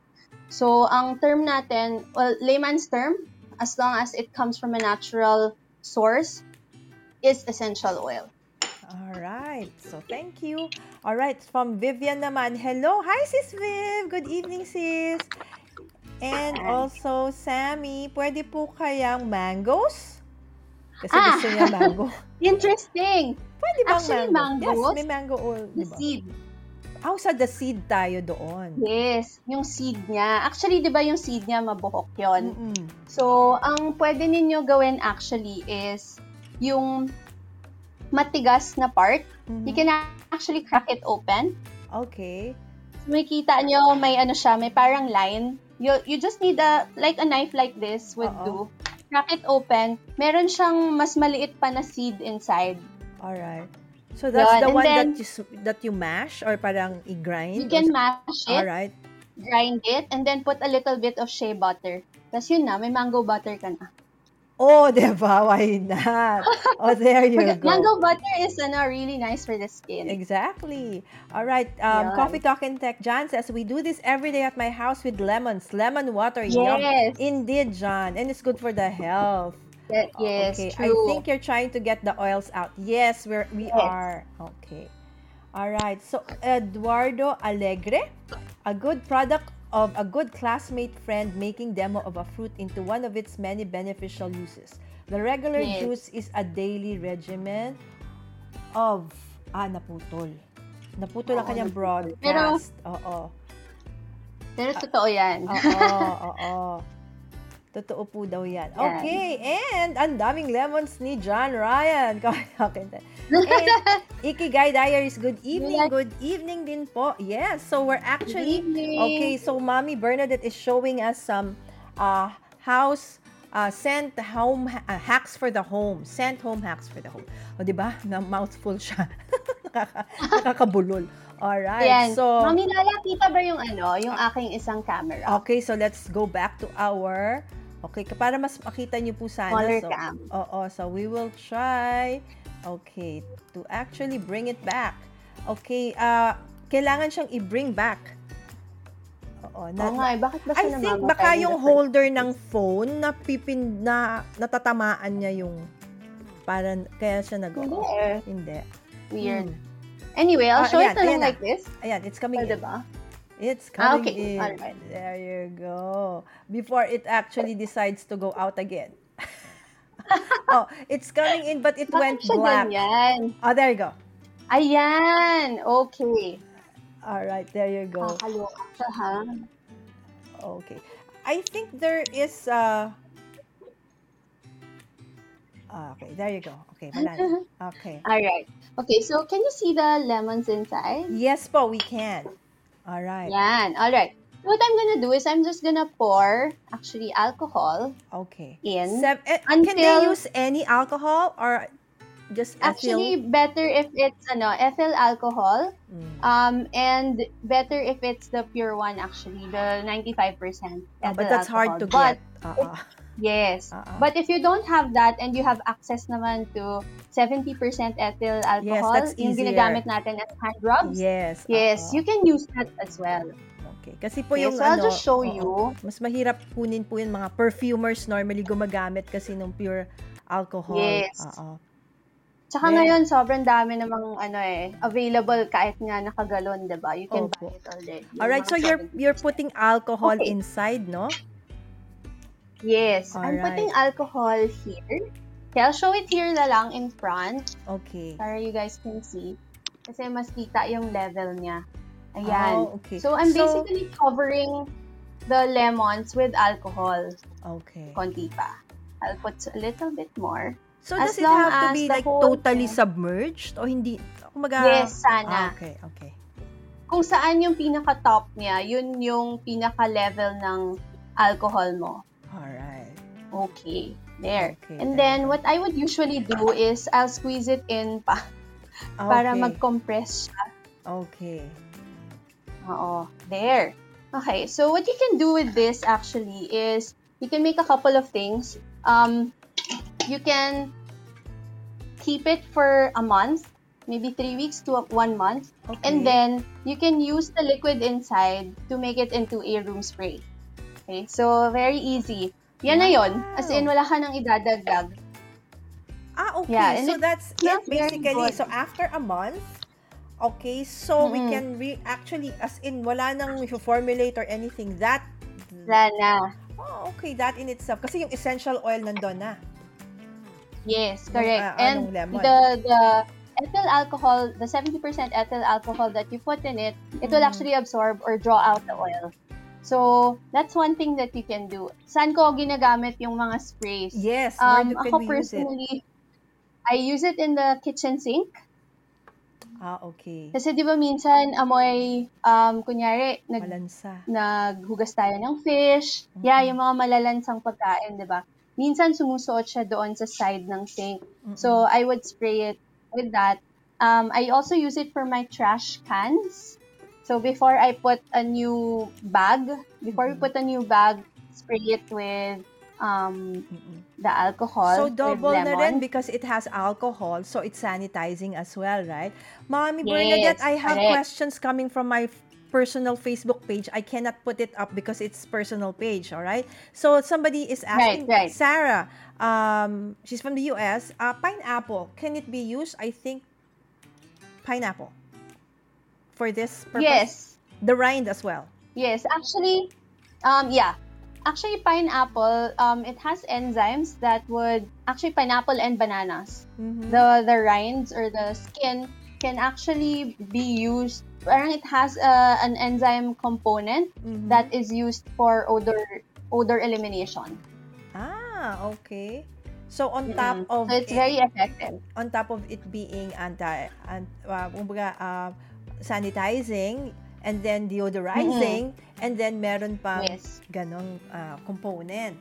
So, ang term natin, well, layman's term, as long as it comes from a natural source, is essential oil. All right. So, thank you. All right. From Vivian naman. Hello. Hi, Sis Viv. Good evening, sis. And also, Sammy, pwede po kayang mangoes? Kasi Ah! gusto niya mango. Interesting! Pwede bang Actually, mango? mangoes, Yes, may mango oil. The Diba? seed. Oh, sa the seed tayo doon. Yes, yung seed niya. Actually, di ba yung seed niya mabuhok yon? Mm-mm. So, ang pwede ninyo gawin actually is yung matigas na part. Mhm. You can actually crack it open. Okay. may kita nyo, may ano siya, may parang line. You, you just need a, like a knife like this would Oo. do. Crack it open. Meron siyang mas maliit pa na seed inside. All right. So that's Yun, the one then- that you that you mash or parang i-grind? You can mash All it. right. grind it, and then put a little bit of shea butter. Tapos yun na, may mango butter ka na. Oh, diba? Why not? Oh, there you go. Mango butter is ano, really nice for the skin. Exactly. All right. Um, Yan. Coffee Talk and Tech. John says, we do this every day at my house with lemons. Lemon water. Yum. Yes. Indeed, John. And it's good for the health. Ye- Yes, okay. true. I think you're trying to get the oils out. Yes, we're, we Yes. are. Okay. All right. So, Eduardo Alegre, a good product of a good classmate friend making demo of a fruit into one of its many beneficial uses. The regular Yes. juice is a daily regimen of ah naputol. Naputol ang Oo, kanyang naputol. broadcast. Oo. Pero totoo yan. Oo, oo. Totoo po daw yan. Okay, and ang daming lemons ni John Ryan. Okay. And Ikigai Diaries, good evening, good evening din po. Yes, so we're actually, okay, so Mommy Bernadette is showing us some uh, house uh, scent home uh, hacks for the home. Scent home hacks for the home. O, di ba? Na mouthful siya. Nakaka- Nakakabulol. Alright, Yan. so... Mami, lalakita ba yung ano, yung aking isang camera? Okay, so let's go back to our Okay, ka- para mas makita niyo po sana. Smaller so, cam. Oo, so we will try okay, to actually bring it back. Okay, uh kailangan siyang i-bring back. Oo, Oo nga, eh, bakit ba I siya think namamatay baka yung holder place? ng phone na pipin na natatamaan niya yung para kaya siya nag Hindi eh. Hindi. Weird. Hmm. Anyway, I'll Ah, show ayan, it na lang na. like this. Ayan, it's coming Pwede in. ba? It's Ah, coming okay. in. Alright. There you go. Before it actually decides to go out again. oh, it's coming in but it went Bakit black. ganyan? Oh, there you go. Ayan! Okay. All right, there you go. Kakaloka siya, ha? Okay. I think there is uh ah, Okay, there you go. Okay. Okay. Alright. Okay, so can you see the lemons inside? Yes po, we can. All right. Yan. Alright. What I'm gonna do is I'm just gonna pour, actually, alcohol Okay. in. Sev- eh, can they use any alcohol or just Actually, ethyl? better if it's ano, ethyl alcohol. Mm. Um, and better if it's the pure one, actually, the 95% Ah, ethyl but that's hard to alcohol. get. Uh-uh. Yes. Uh-uh. But if you don't have that and you have access naman to 70% ethyl alcohol, that's yung ginagamit natin as hand rubs, Yes. yes, oo. you can use that as well. Okay. Kasi po Okay, yung so I'll ano, just show you. Mas mahirap kunin po yung mga perfumers normally gumagamit kasi nung pure alcohol. Yes. Oo. Tsaka Yeah. ngayon, sobrang dami namang ano eh, available kahit nga nakagalon, 'di ba? You can Opo. buy it already. All right, so you're 70%. you're putting alcohol Okay. inside, no? Yes, I'm Alright. putting alcohol here. Okay, I'll show it here na lang in front Okay. para you guys can see. Kasi mas kita yung level niya. Ayan. Oh, okay. So, I'm So- basically covering the lemons with alcohol. Okay. Konti pa. I'll put a little bit more. So As does it have to be like totally thing- submerged o hindi? Kumaga, Yes, Ah, sana. okay, okay. Kung saan yung pinaka-top niya, yun yung pinaka-level ng alcohol mo. Okay. There. Okay, And then, what I would usually do is, I'll squeeze it in pa para Okay. mag-compress siya. Okay. Oo. There. Okay. So, what you can do with this actually is, you can make a couple of things. Um, you can keep it for a month, maybe three weeks to one month. Okay. And then, you can use the liquid inside to make it into a room spray. Okay, so very easy. Yan na yon. As in, wala ka nang idadagdag. Ah, okay. Yeah, and so it that's it basically. So after a month, okay, so we Mm-mm. can re actually as in wala nang formulate or anything that Wala na. Oh, okay, that in itself kasi yung essential oil nandun na. Yes, correct. ah, and anong lemon? the the ethyl alcohol, the 70% ethyl alcohol that you put in it, it will actually absorb or draw out the oil. So, that's one thing that you can do. Saan ko ginagamit yung mga sprays? Yes, where Um, do, can ako we use it? personally, I use it in the kitchen sink. Ah, okay. Kasi di ba minsan amoy, um, kunyari, nag, Malansa. naghugas tayo ng fish. Mm-hmm. Yeah, yung mga malalansang pagkain, di ba? Minsan sumusuot siya doon sa side ng sink. So, I would spray it with that. Um, I also use it for my trash cans. So before I put a new bag, before we put a new bag, spray it with um, the alcohol. So double na rin because it has alcohol, so it's sanitizing as well, right? Mommy Yes, Bernadette, I have correct. questions coming from my personal Facebook page. I cannot put it up because it's personal page, all right? So somebody is asking right. Sarah, um, she's from the US, uh, pineapple, can it be used? I think pineapple for this purpose. Yes. The rind as well. Yes, actually, um, yeah. Actually, pineapple, um, it has enzymes that would actually pineapple and bananas. Mhm. The the rinds or the skin can actually be used. Parang it has a, an enzyme component Mhm. that is used for odor odor elimination. Ah, okay. So on Mm-mm. top of So it's it- very effective. on top of it being anti and uh, uh, sanitizing and then deodorizing and then meron pang Yes. ganong uh, component.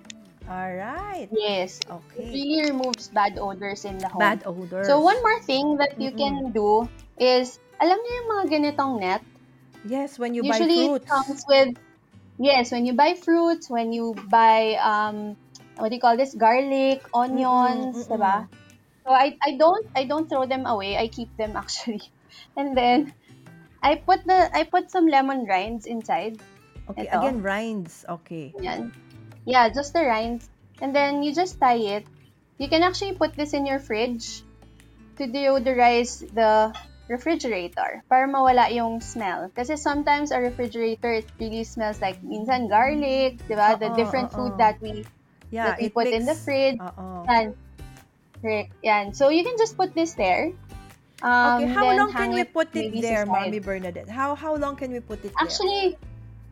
All right. Yes. It Okay. really removes bad odors in the home. Bad odors. So one more thing that you Mm-mm. can do is, alam niyo yung mga ganitong net? Yes, when you Usually buy it fruits. comes with, yes, when you buy fruits, when you buy, um, what do you call this? Garlic, onions, Mm-mm, diba? So I, I don't I don't throw them away. I keep them actually. And then I put the I put some lemon rinds inside. Okay, ito. again rinds. Okay. Yan. Yeah, just the rinds. And then you just tie it. You can actually put this in your fridge to deodorize the refrigerator para mawala yung smell. Kasi sometimes a refrigerator, it really smells like minsan garlic, di ba? The different oo. food that we Yeah, that we put in the fridge. Yan. Correct. Yan. So you can just put this there. Um, Okay, how long can we put it there, side. Mommy Bernadette? How how long can we put it there? Actually,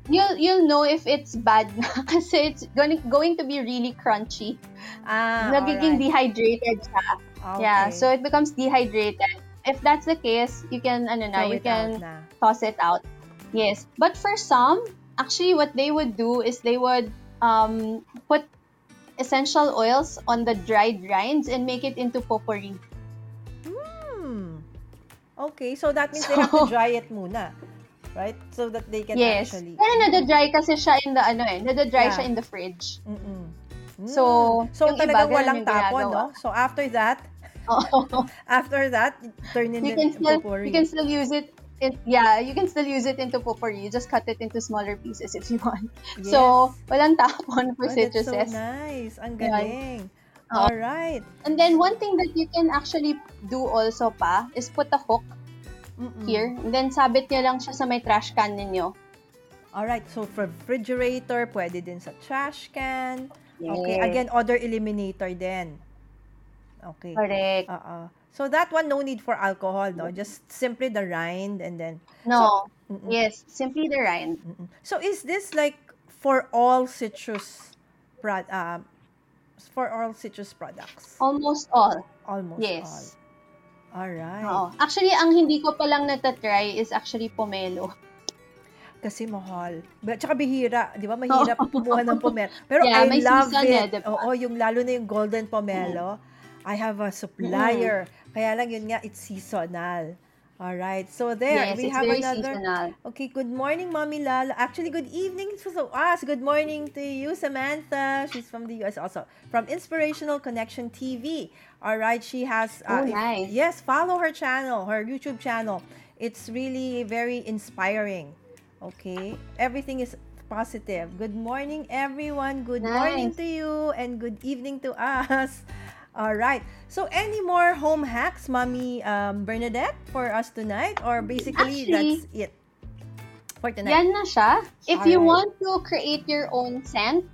you'll you'll know if it's bad na kasi it's going going to be really crunchy. ah, Nagiging alright. dehydrated siya. Okay. Yeah, so it becomes dehydrated. If that's the case, you can ano na, Throw you can na. toss it out. Yes. But for some, actually what they would do is they would um put essential oils on the dried rinds and make it into potpourri. Okay, so that means they have to So- dry it muna. Right? So that they can yes. actually... Pero nada-dry kasi siya in the ano eh, nada-dry Yeah. siya in the fridge. Mm-mm. Mm. So, so yung iba, talagang ganun walang tapon, no? So after that, Oo. after that, turn in you can still potpourri. you can still use it in, yeah, you can still use it into potpourri. You just cut it into smaller pieces if you want. Yes. So, walang tapon Oh, for that's so citruses. nice. Ang galing. Oo. All right. And then one thing that you can actually do also pa is put a hook Mm-mm. here. And then sabit niyo lang siya sa may trash can ninyo. All right. So for refrigerator, pwede din sa trash can. Okay. Yes. Again, odor eliminator din. Okay. Correct. Uh-uh. So that one, no need for alcohol, no? Just simply the rind and then... No. Mm-mm. yes, simply the rind. Mm-mm. So is this like for all citrus um for all citrus products? Almost all. Almost Yes. all. All right. Oo. Actually, ang hindi ko pa lang natatry is actually pomelo. Kasi mahal. Ba- Tsaka bihira, 'di ba? Mahirap kumuha ng pomelo. Pero Yeah, I may love it. eh, di ba? Oo, yung lalo na yung golden pomelo. I have a supplier. Kaya lang yun nga, it's seasonal. All right. So there, yes, we have another seasonal. Okay, good morning, Mommy Lala. Actually, good evening to us. Good morning to you, Samantha. She's from the US also. From Inspirational Connection TV. All right, she has. Uh, oh, nice. yes, follow her channel, her YouTube channel. It's really very inspiring. Okay, everything is positive. Good morning, everyone. Good morning to you, and good evening to us. All right. So, any more home hacks, Mommy um, Bernadette, for us tonight, or basically Actually, that's it for tonight? Yan na siya. If you Alright. want to create your own scent,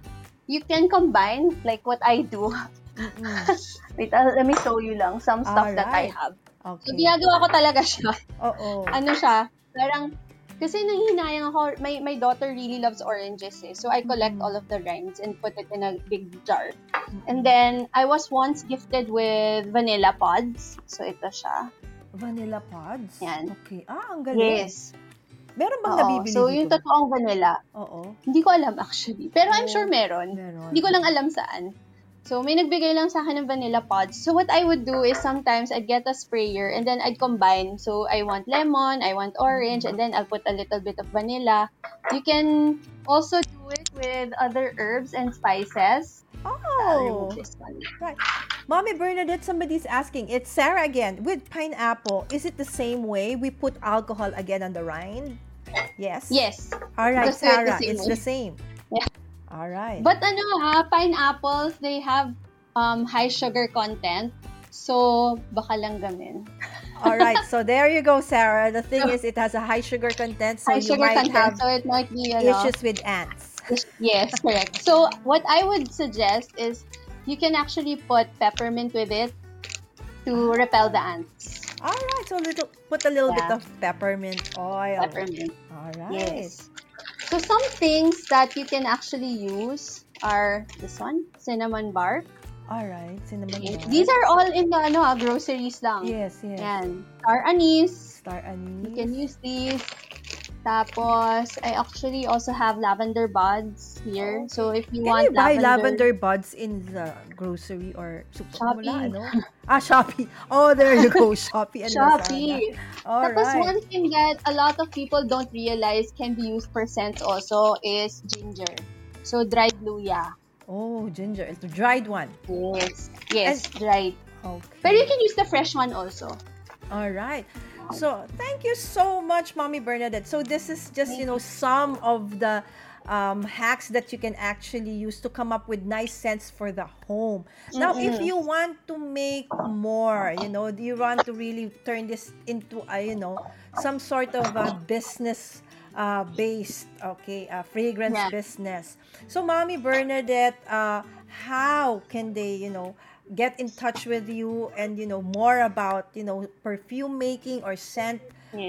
you can combine like what I do. Wait, uh, let me show you lang some stuff that I have. So, Okay. ginagawa ko talaga siya. Oo. ano siya, parang, kasi nanghinayang ako, my, my daughter really loves oranges eh. So, I collect Mhm. all of the rinds and put it in a big jar. And then, I was once gifted with vanilla pods. So, ito siya. Vanilla pods? Yan. Okay. Ah, ang galing. Yes. Meron bang Oo. nabibili So, dito? yung totoong vanilla, Oo. hindi ko alam actually. Pero I'm Oh, sure meron. Meron. Hindi ko lang alam saan. So, may nagbigay lang sa akin ng vanilla pods. So, what I would do is sometimes I'd get a sprayer and then I'd combine. So, I want lemon, I want orange, and then I'll put a little bit of vanilla. You can also do it with other herbs and spices. Oh, remove this one. right. Mommy Bernadette, somebody's asking. It's Sarah again. With pineapple, is it the same way? We put alcohol again on the rind? Yes. Yes. All right, it the Sarah. It's way. the same. Yeah. All right. But ano ha, pineapples, they have um, high sugar content. So, baka lang gamin. All right. So there you go, Sarah. The thing is, it has a high sugar content, so high you might content, have so it might be, ano, issues with ants. Yes, correct. So, what I would suggest is you can actually put peppermint with it to repel the ants. All right. So little, put a little bit Yeah. of peppermint oil. Peppermint. All right. Yes. So, some things that you can actually use are this one, cinnamon bark. All right. Cinnamon. bark. These are all in the ano, ah, groceries lang. Yes. Yes. Yan. Star anise. Star anise. You can use these. Tapos, I actually also have lavender buds here. So, if you Can want you buy lavender, lavender buds in the grocery or super? Shopee. Wala, ano? Ah, Shopee. Oh, there you go. Shopee and Shopee. All Tapos, right. one thing that a lot of people don't realize can be used for scents also is ginger. So, dried luya. Oh, ginger. It's the dried one. Yes. Yes, dried. Okay. But you can use the fresh one also. All right. So, thank you so much, Mommy Bernadette. So, this is just, you know, some of the um, hacks that you can actually use to come up with nice scents for the home. Now, if Mm-mm. you want to make more, you know, you want to really turn this into a, you know, some sort of a business uh, based, okay, uh, fragrance Yeah. business. So, Mommy Bernadette, uh, how can they, you know, get in touch with you and you know more about you know perfume making or scent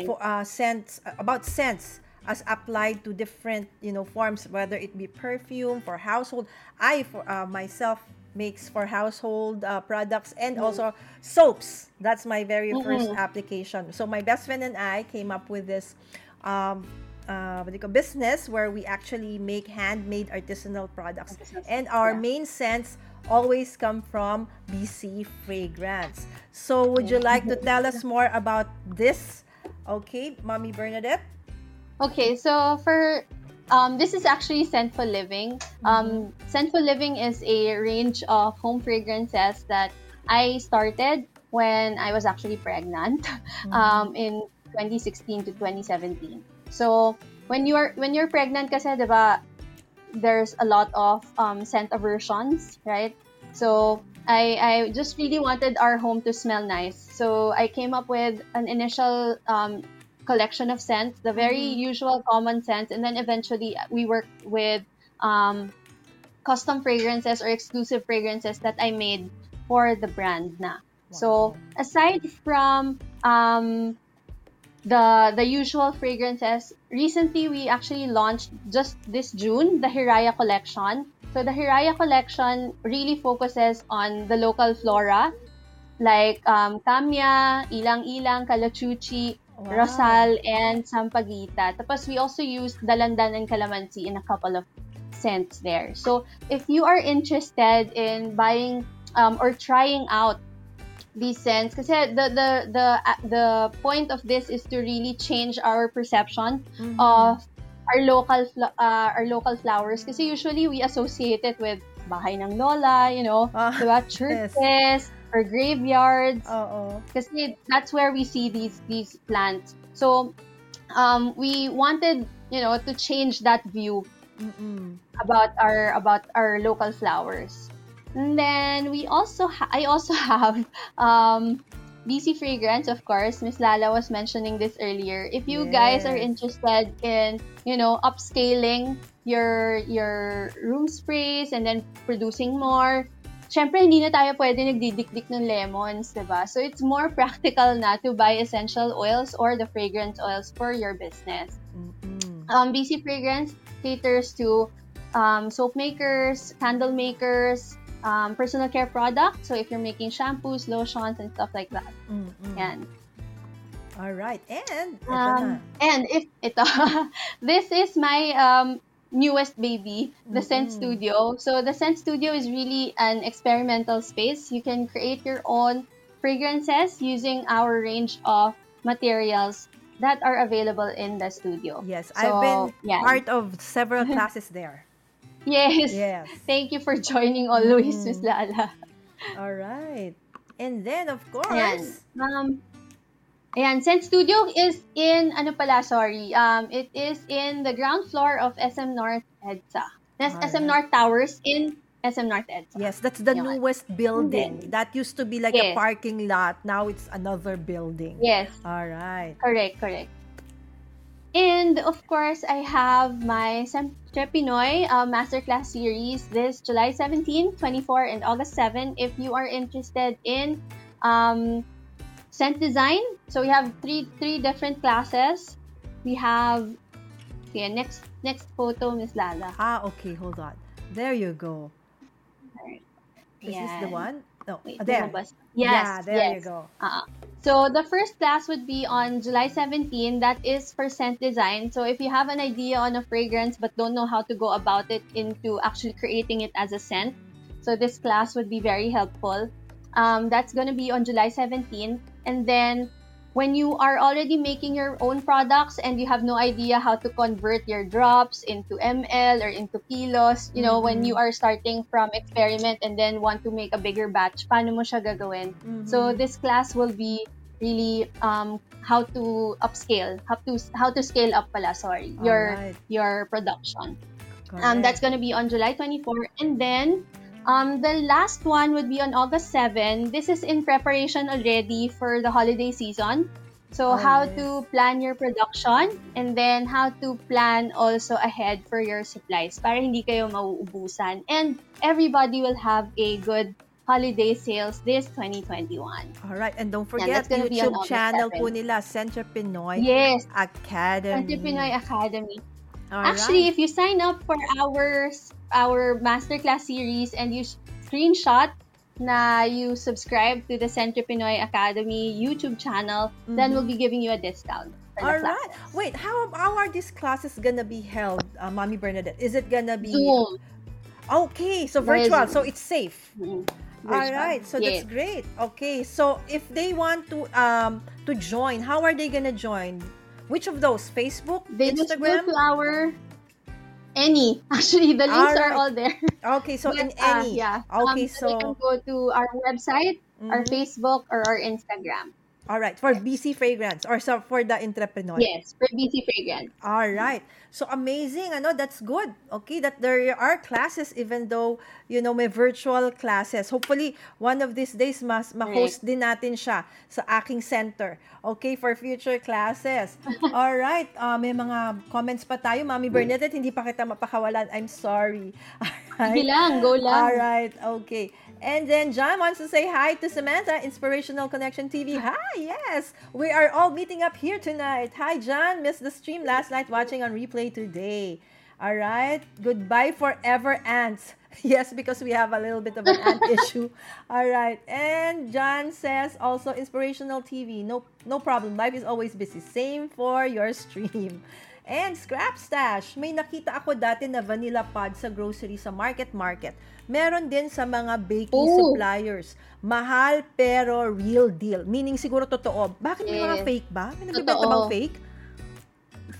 for uh, scents about scents as applied to different you know forms whether it be perfume for household. I for uh, myself makes for household uh, products and also soaps. That's my very first Mhm. application. So my best friend and i came up with this um uh, what do you call business where we actually make handmade artisanal products. And our Yeah. main scents always come from BC Fragrance. So, would you like to tell us more about this? Okay, Mommy Bernadette? Okay, so for um, this is actually Scentful Living. Um, Scentful Living is a range of home fragrances that I started when I was actually pregnant um, in 2016 to 2017. So when you are when you're pregnant, kasi diba, there's a lot of um, scent aversions, right? So I I just really wanted our home to smell nice. So I came up with an initial um, collection of scents, the very usual common scents, and then eventually we worked with um, custom fragrances or exclusive fragrances that I made for the brand na. So aside from um, the the usual fragrances, recently we actually launched just this June the Hiraya collection. So the Hiraya collection really focuses on the local flora like um, Kamya, Ilang-Ilang, Kalachuchi, Wow. Rosal, and Sampaguita. Tapos we also used Dalandan and Calamansi in a couple of scents there. So if you are interested in buying um, or trying out these scents, kasi the the the uh, the point of this is to really change our perception Mhm. of our local uh, our local flowers. Kasi usually we associate it with bahay ng lola, you know, Ah, diba? churches or graveyards Oo. kasi that's where we see these these plants. So um, we wanted, you know, to change that view Mm-mm. about our about our local flowers. And then we also ha- I also have um, BC fragrance, of course. Miss Lala was mentioning this earlier. If you guys are interested in, you know, upscaling your your room sprays and then producing more, syempre hindi na tayo pwede nagdidikdik ng lemons, 'di ba? So it's more practical na to buy essential oils or the fragrance oils for your business. Mm-mm. Um, BC Fragrance caters to um, soap makers, candle makers, um, personal care products. So if you're making shampoos, lotions, and stuff like that. Mm-mm. Yan. All right. And. Um, and if ito, this is my um, newest baby, the Scent Mm-mm. Studio. So the Scent Studio is really an experimental space. You can create your own fragrances using our range of materials that are available in the studio. Yes, So, I've been yeah. part of several classes there. Yes. Yes. Thank you for joining always, Mm. Miss Lala. All right. And then, of Ayan. course, Um, ayan, Scent Studio is in, ano pala, sorry, um, it is in the ground floor of SM North EDSA. That's Alright. SM North Towers in SM North EDSA. yes, that's the Yun. newest building. That used to be like a Yes. parking lot. Now it's another building. Yes, All right. correct, correct. And of course, I have my Sempre Pinoy uh, Masterclass series this July 17, 24, and August 7. If you are interested in um, scent design, so we have three three different classes. We have okay, next next photo, Miss Lala. Ah, okay, hold on. There you go. Is this is the one? No, Wait, ah, there. lumabas. Yes, yeah, there yes. you go. Uh, so the first class would be on July 17. That is for scent design. So if you have an idea on a fragrance but don't know how to go about it into actually creating it as a scent, so this class would be very helpful. Um, that's going to be on July 17. And then when you are already making your own products and you have no idea how to convert your drops into ml or into kilos, you know, when Mhm. you are starting from experiment and then want to make a bigger batch, paano mo siya gagawin? So Mhm. this class will be really um, how to upscale, how to how to scale up pala, sorry, your Alright, your production. Um, that's gonna be on July 24, and then um, the last one would be on August 7. This is in preparation already for the holiday season. Oh, So how yes. to plan your production and then how to plan also ahead for your supplies para hindi kayo mauubusan and everybody will have a good holiday sales this 2021. All right, and don't Yeah, forget on YouTube channel 7. po nila, Centro Pinoy Yes, Academy. Country Pinoy Academy. All Actually, right. if you sign up for our our masterclass series and you screenshot na you subscribe to the Centro Pinoy Academy YouTube channel, then Mhm. we'll be giving you a discount. All right. Wait, how how are these classes gonna be held, uh, Mommy Bernadette? Is it gonna be Zoom. okay? So virtual, so it's safe. Mhm. All right, so that's great. Okay, so if they want to um to join, how are they gonna join? Which of those? Facebook, They Instagram? our any. Actually, the links are Alright. all there. Okay, so in But, uh, any. yeah. Okay, um, so they can so go to our website, our mhm. Facebook, or our Instagram. All right for BC Fragrance or so for the entrepreneur. Yes, for BC Fragrance. All right. So amazing, ano, that's good. Okay, that there are classes even though, you know, may virtual classes. Hopefully, one of these days mas ma-host din natin siya sa aking center. Okay, for future classes. All right. Uh, may mga comments pa tayo. Mami Bernadette, hindi pa kita mapakawalan. I'm sorry. All Sige right. lang, go lang. All right. Okay. And then John wants to say hi to Samantha, Inspirational Connection TV. Hi, yes. We are all meeting up here tonight. Hi, John. Missed the stream last night watching on replay today. All right. Goodbye forever, ants. Yes, because we have a little bit of an ant issue. All right. And John says also Inspirational TV. No no problem. Life is always busy. Same for your stream. And Scrap Stash, may nakita ako dati na vanilla pod sa grocery sa Market Market. Meron din sa mga baking Oh. suppliers. Mahal pero real deal. Meaning siguro totoo. Bakit may mga Yes. fake ba? May nagbibenta bang fake?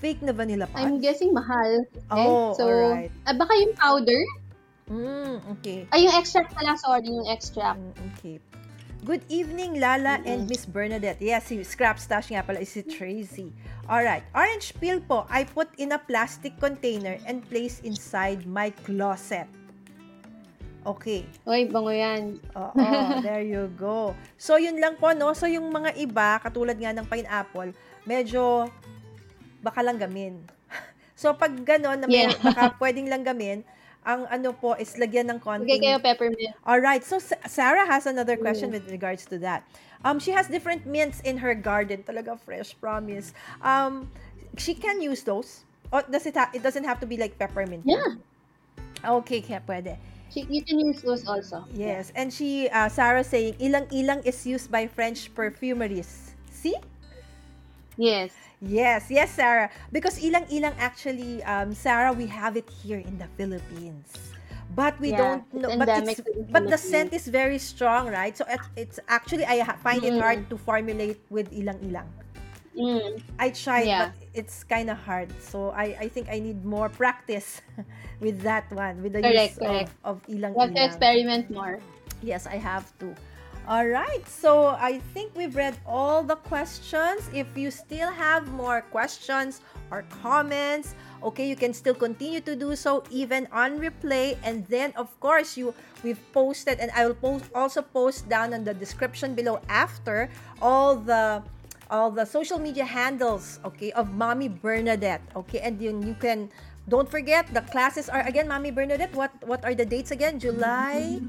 Fake na vanilla pod? I'm guessing mahal. Okay? Oh, so, alright. ah, baka yung powder. Mm, okay. Ay, yung extract pala, sorry, yung extract. Mm, okay. Good evening, Lala and. Miss Bernadette. Yes, si Scrap Stash nga pala is si Tracy. Alright. Orange peel po, I put in a plastic container and place inside my closet. Okay. Uy, bango yan. Oo, there you go. So, yun lang po, no? So, yung mga iba, katulad nga ng pineapple, medyo baka langgamin. So, pag gano'n, na Yeah. baka pwedeng langgamin, ang ano po is lagyan ng Okay konting kayo peppermint. all right. So Sa- Sarah has another question Mm. with regards to that. Um, she has different mints in her garden. Talaga fresh, promise. Um, she can use those. Or does it ha- it doesn't have to be like peppermint? Yeah. Okay, kaya pwede. She- You can use those also. Yes. And she, uh, Sarah saying, ilang-ilang is used by French perfumeries. See? Yes. Yes, yes, Sarah. Because ilang-ilang actually, um, Sarah, we have it here in the Philippines. But we Yeah, don't it's know. But it's but the scent is very strong, right? So it, it's actually I find it Mm. hard to formulate with ilang-ilang. Mm. I tried, Yeah. but it's kind of hard. So I I think I need more practice with that one, with the Correct, use correct. of, of You have to experiment more. Yes, I have to. All right. So I think we've read all the questions. If you still have more questions or comments, okay, you can still continue to do so even on replay. And then, of course, you we've posted, and I will post also post down in the description below after all the all the social media handles, okay, of Mommy Bernadette, okay, and you, you can don't forget the classes are again Mommy Bernadette. What what are the dates again? July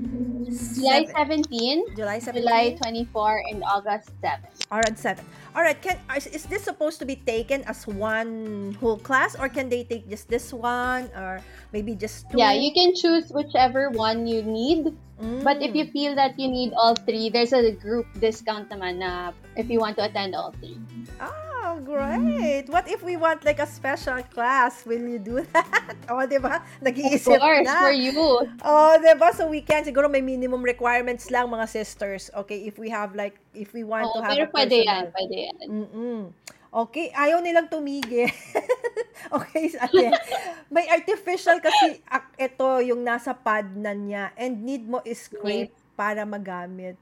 July 17, July 17? July 24, and August 7. Around 7. All right, can is, is this supposed to be taken as one whole class or can they take just this one or maybe just two? Yeah, you can choose whichever one you need. But if you Mm. feel that you need all three, there's a group discount naman na if you want to attend all three. Oh, great. What if we want like a special class? Will you do that? oh, di ba? Of Nag-iisip course, na. for you. Oh, di ba? So we can, siguro may minimum requirements lang mga sisters. Okay, if we have like, if we want Oo, to have pero a pwede yan, personal. pwede yan. Mm-mm. Okay, ayaw nilang tumigil. okay, ate. May artificial kasi ak- ito yung nasa pad na niya and need mo scrape para magamit.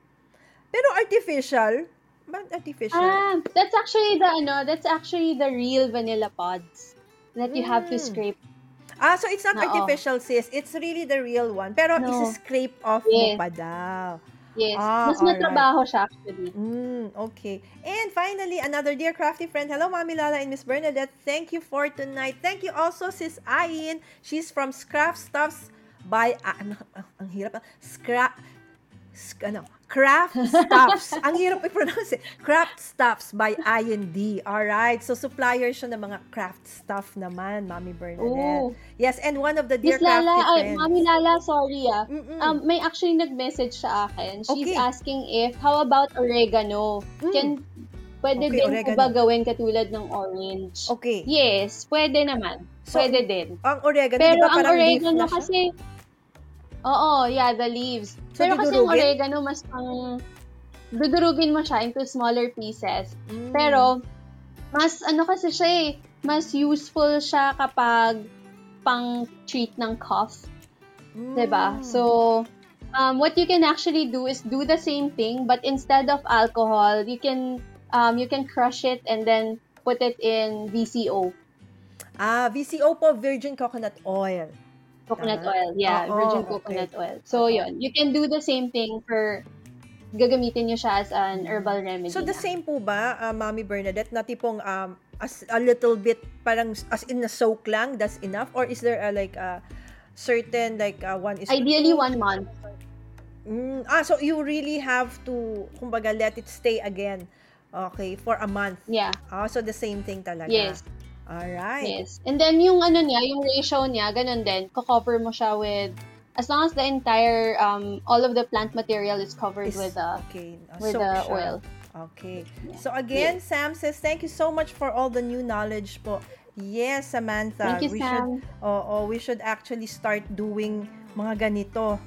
Pero artificial? Bakit artificial? Ah, that's actually the ano, that's actually the real vanilla pods that you have to Mm. scrape. Ah, so it's not Oo. artificial, sis. It's really the real one. Pero No. isi-scrape off Yes. mo pa daw. Yes, Ah, mas matrabaho siya actually. Mm, okay. And finally, another dear crafty friend. Hello, Mami Lala and Miss Bernadette. Thank you for tonight. Thank you also, Sis Ayin. She's from Scrap Stuffs by... Ah, ano, ah, ang hirap. Scrap... sk- ano, Craft Stuffs. ang hirap i-pronounce eh. Craft Stuffs by IND. Alright. So, supplier siya ng mga craft stuff naman, Mami Ooh. Bernadette. Yes, and one of the dear Miss Lala, crafty ay, friends. Mami Lala, sorry ah. Mm-mm. Um, may actually nag-message sa akin. She's Okay. asking if, how about oregano? Mm. Can, pwede Okay, din oregano. ba gawin katulad ng orange? okay. Yes, pwede naman. So, pwede din. Ang oregano, Pero ba ang oregano na siya? Oo, yeah, the leaves. So, Pero kasi dudurugin? oregano mas pang, dudurugin mo siya into smaller pieces. Mm. Pero, mas ano kasi siya eh, mas useful siya kapag pang treat ng cough. Mm. 'di ba? So, um, what you can actually do is do the same thing, but instead of alcohol, you can um, you can crush it and then put it in VCO, Ah, VCO po, virgin coconut oil. Coconut oil. Yeah, Oo, virgin okay. coconut oil. So, yun. You can do the same thing for gagamitin nyo siya as an herbal remedy. So the na. same po ba, uh, Mami Bernadette, na tipong um, as a little bit, parang as in na soak lang, that's enough? Or is there a, like a certain, like uh, one is Ideally, one month. Mm, ah, so you really have to, kumbaga, let it stay again. Okay, for a month. Yeah. Ah, so the same thing talaga. Yes. Alright. Yes. And then, yung ano niya, yung ratio niya, ganun din. Ko-cover mo siya with, as long as the entire, um, all of the plant material is covered Is- with the, okay. uh, with the siya. oil. Okay. Yeah. So again, Sam says, thank you so much for all the new knowledge po. Yes, Samantha. Thank you, we should Sam. Oo, we should actually start doing mga ganito.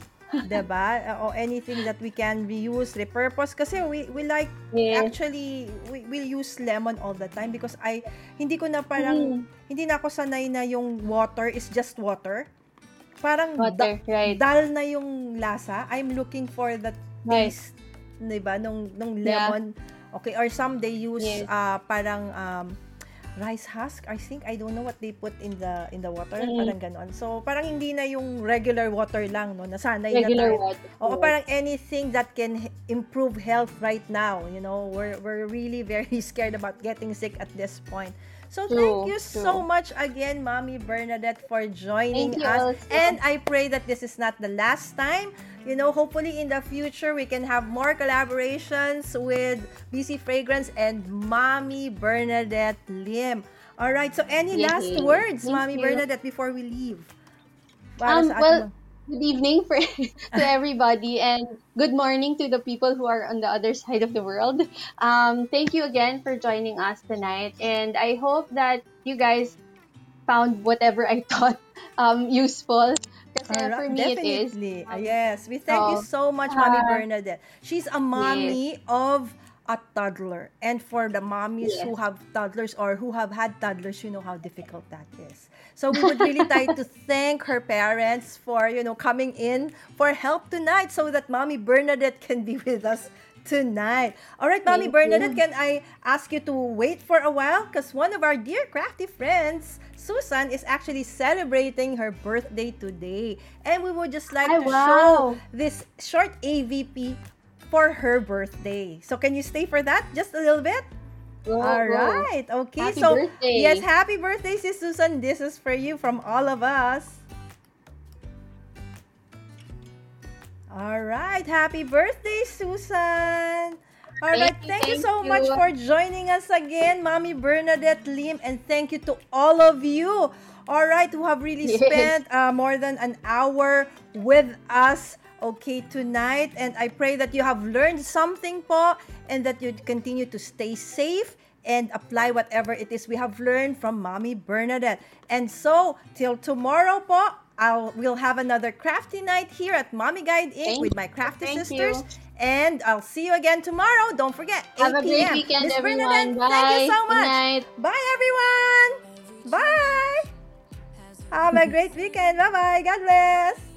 'Di ba? O anything that we can reuse, repurpose kasi we we like Yes. actually we will use lemon all the time because I hindi ko na parang Mm. hindi na ako sanay na yung water is just water. Parang Water, right. dal na yung lasa. I'm looking for the Right. taste, 'di ba, nung nung Yeah. lemon. Okay, or some they use Yes. ah, parang um, rice husk. I think I don't know what they put in the in the water, Mm. parang ganon. So parang hindi na yung regular water lang, no. Nasanay Regular na tayo. water. Oo, parang anything that can improve health right now, you know, we're we're really very scared about getting sick at this point. So True, thank you so true. much again, Mommy Bernadette, for joining us. also. And I pray that this is not the last time. You know, hopefully in the future we can have more collaborations with BC Fragrance and Mommy Bernadette Lim. All right. So any Yay. last words, Thank Mommy you. Bernadette, before we leave? Um, well, good evening for to everybody and good morning to the people who are on the other side of the world. Um, thank you again for joining us tonight, and I hope that you guys found whatever I thought um, useful. Kasi for me definitely. it is. Um, yes, we thank you so much, Mommy uh, Bernadette. She's a mommy of a toddler. And for the mommies Yes. who have toddlers or who have had toddlers, you know how difficult that is. So we would really like to thank her parents for, you know, coming in for help tonight so that Mommy Bernadette can be with us tonight. All right, Mommy Thank Bernadette, you. can I ask you to wait for a while? Because one of our dear crafty friends, Susan, is actually celebrating her birthday today. And we would just like Ay, to wow. show this short AVP for her birthday. So can you stay for that just a little bit? Go, All right. Okay. Happy so birthday. yes, happy birthday, sis Susan. This is for you from all of us. All right. Happy birthday, Susan. All right. Thank you, Thank you so much you. for joining us again, Mommy Bernadette Lim, and thank you to all of you. All right, who have really Yes. spent uh, more than an hour with us okay tonight and I pray that you have learned something po and that you continue to stay safe and apply whatever it is we have learned from Mommy Bernadette. And so, till tomorrow po, I'll we'll have another crafty night here at Mommy Guide Inc. Thank with my crafty sisters. you. And I'll see you again tomorrow. Don't forget, 8 Have a great p.m. weekend. Bernadette, Bye. thank you so Good much. night. Bye, everyone. Bye. Have a great weekend. Bye bye. God bless.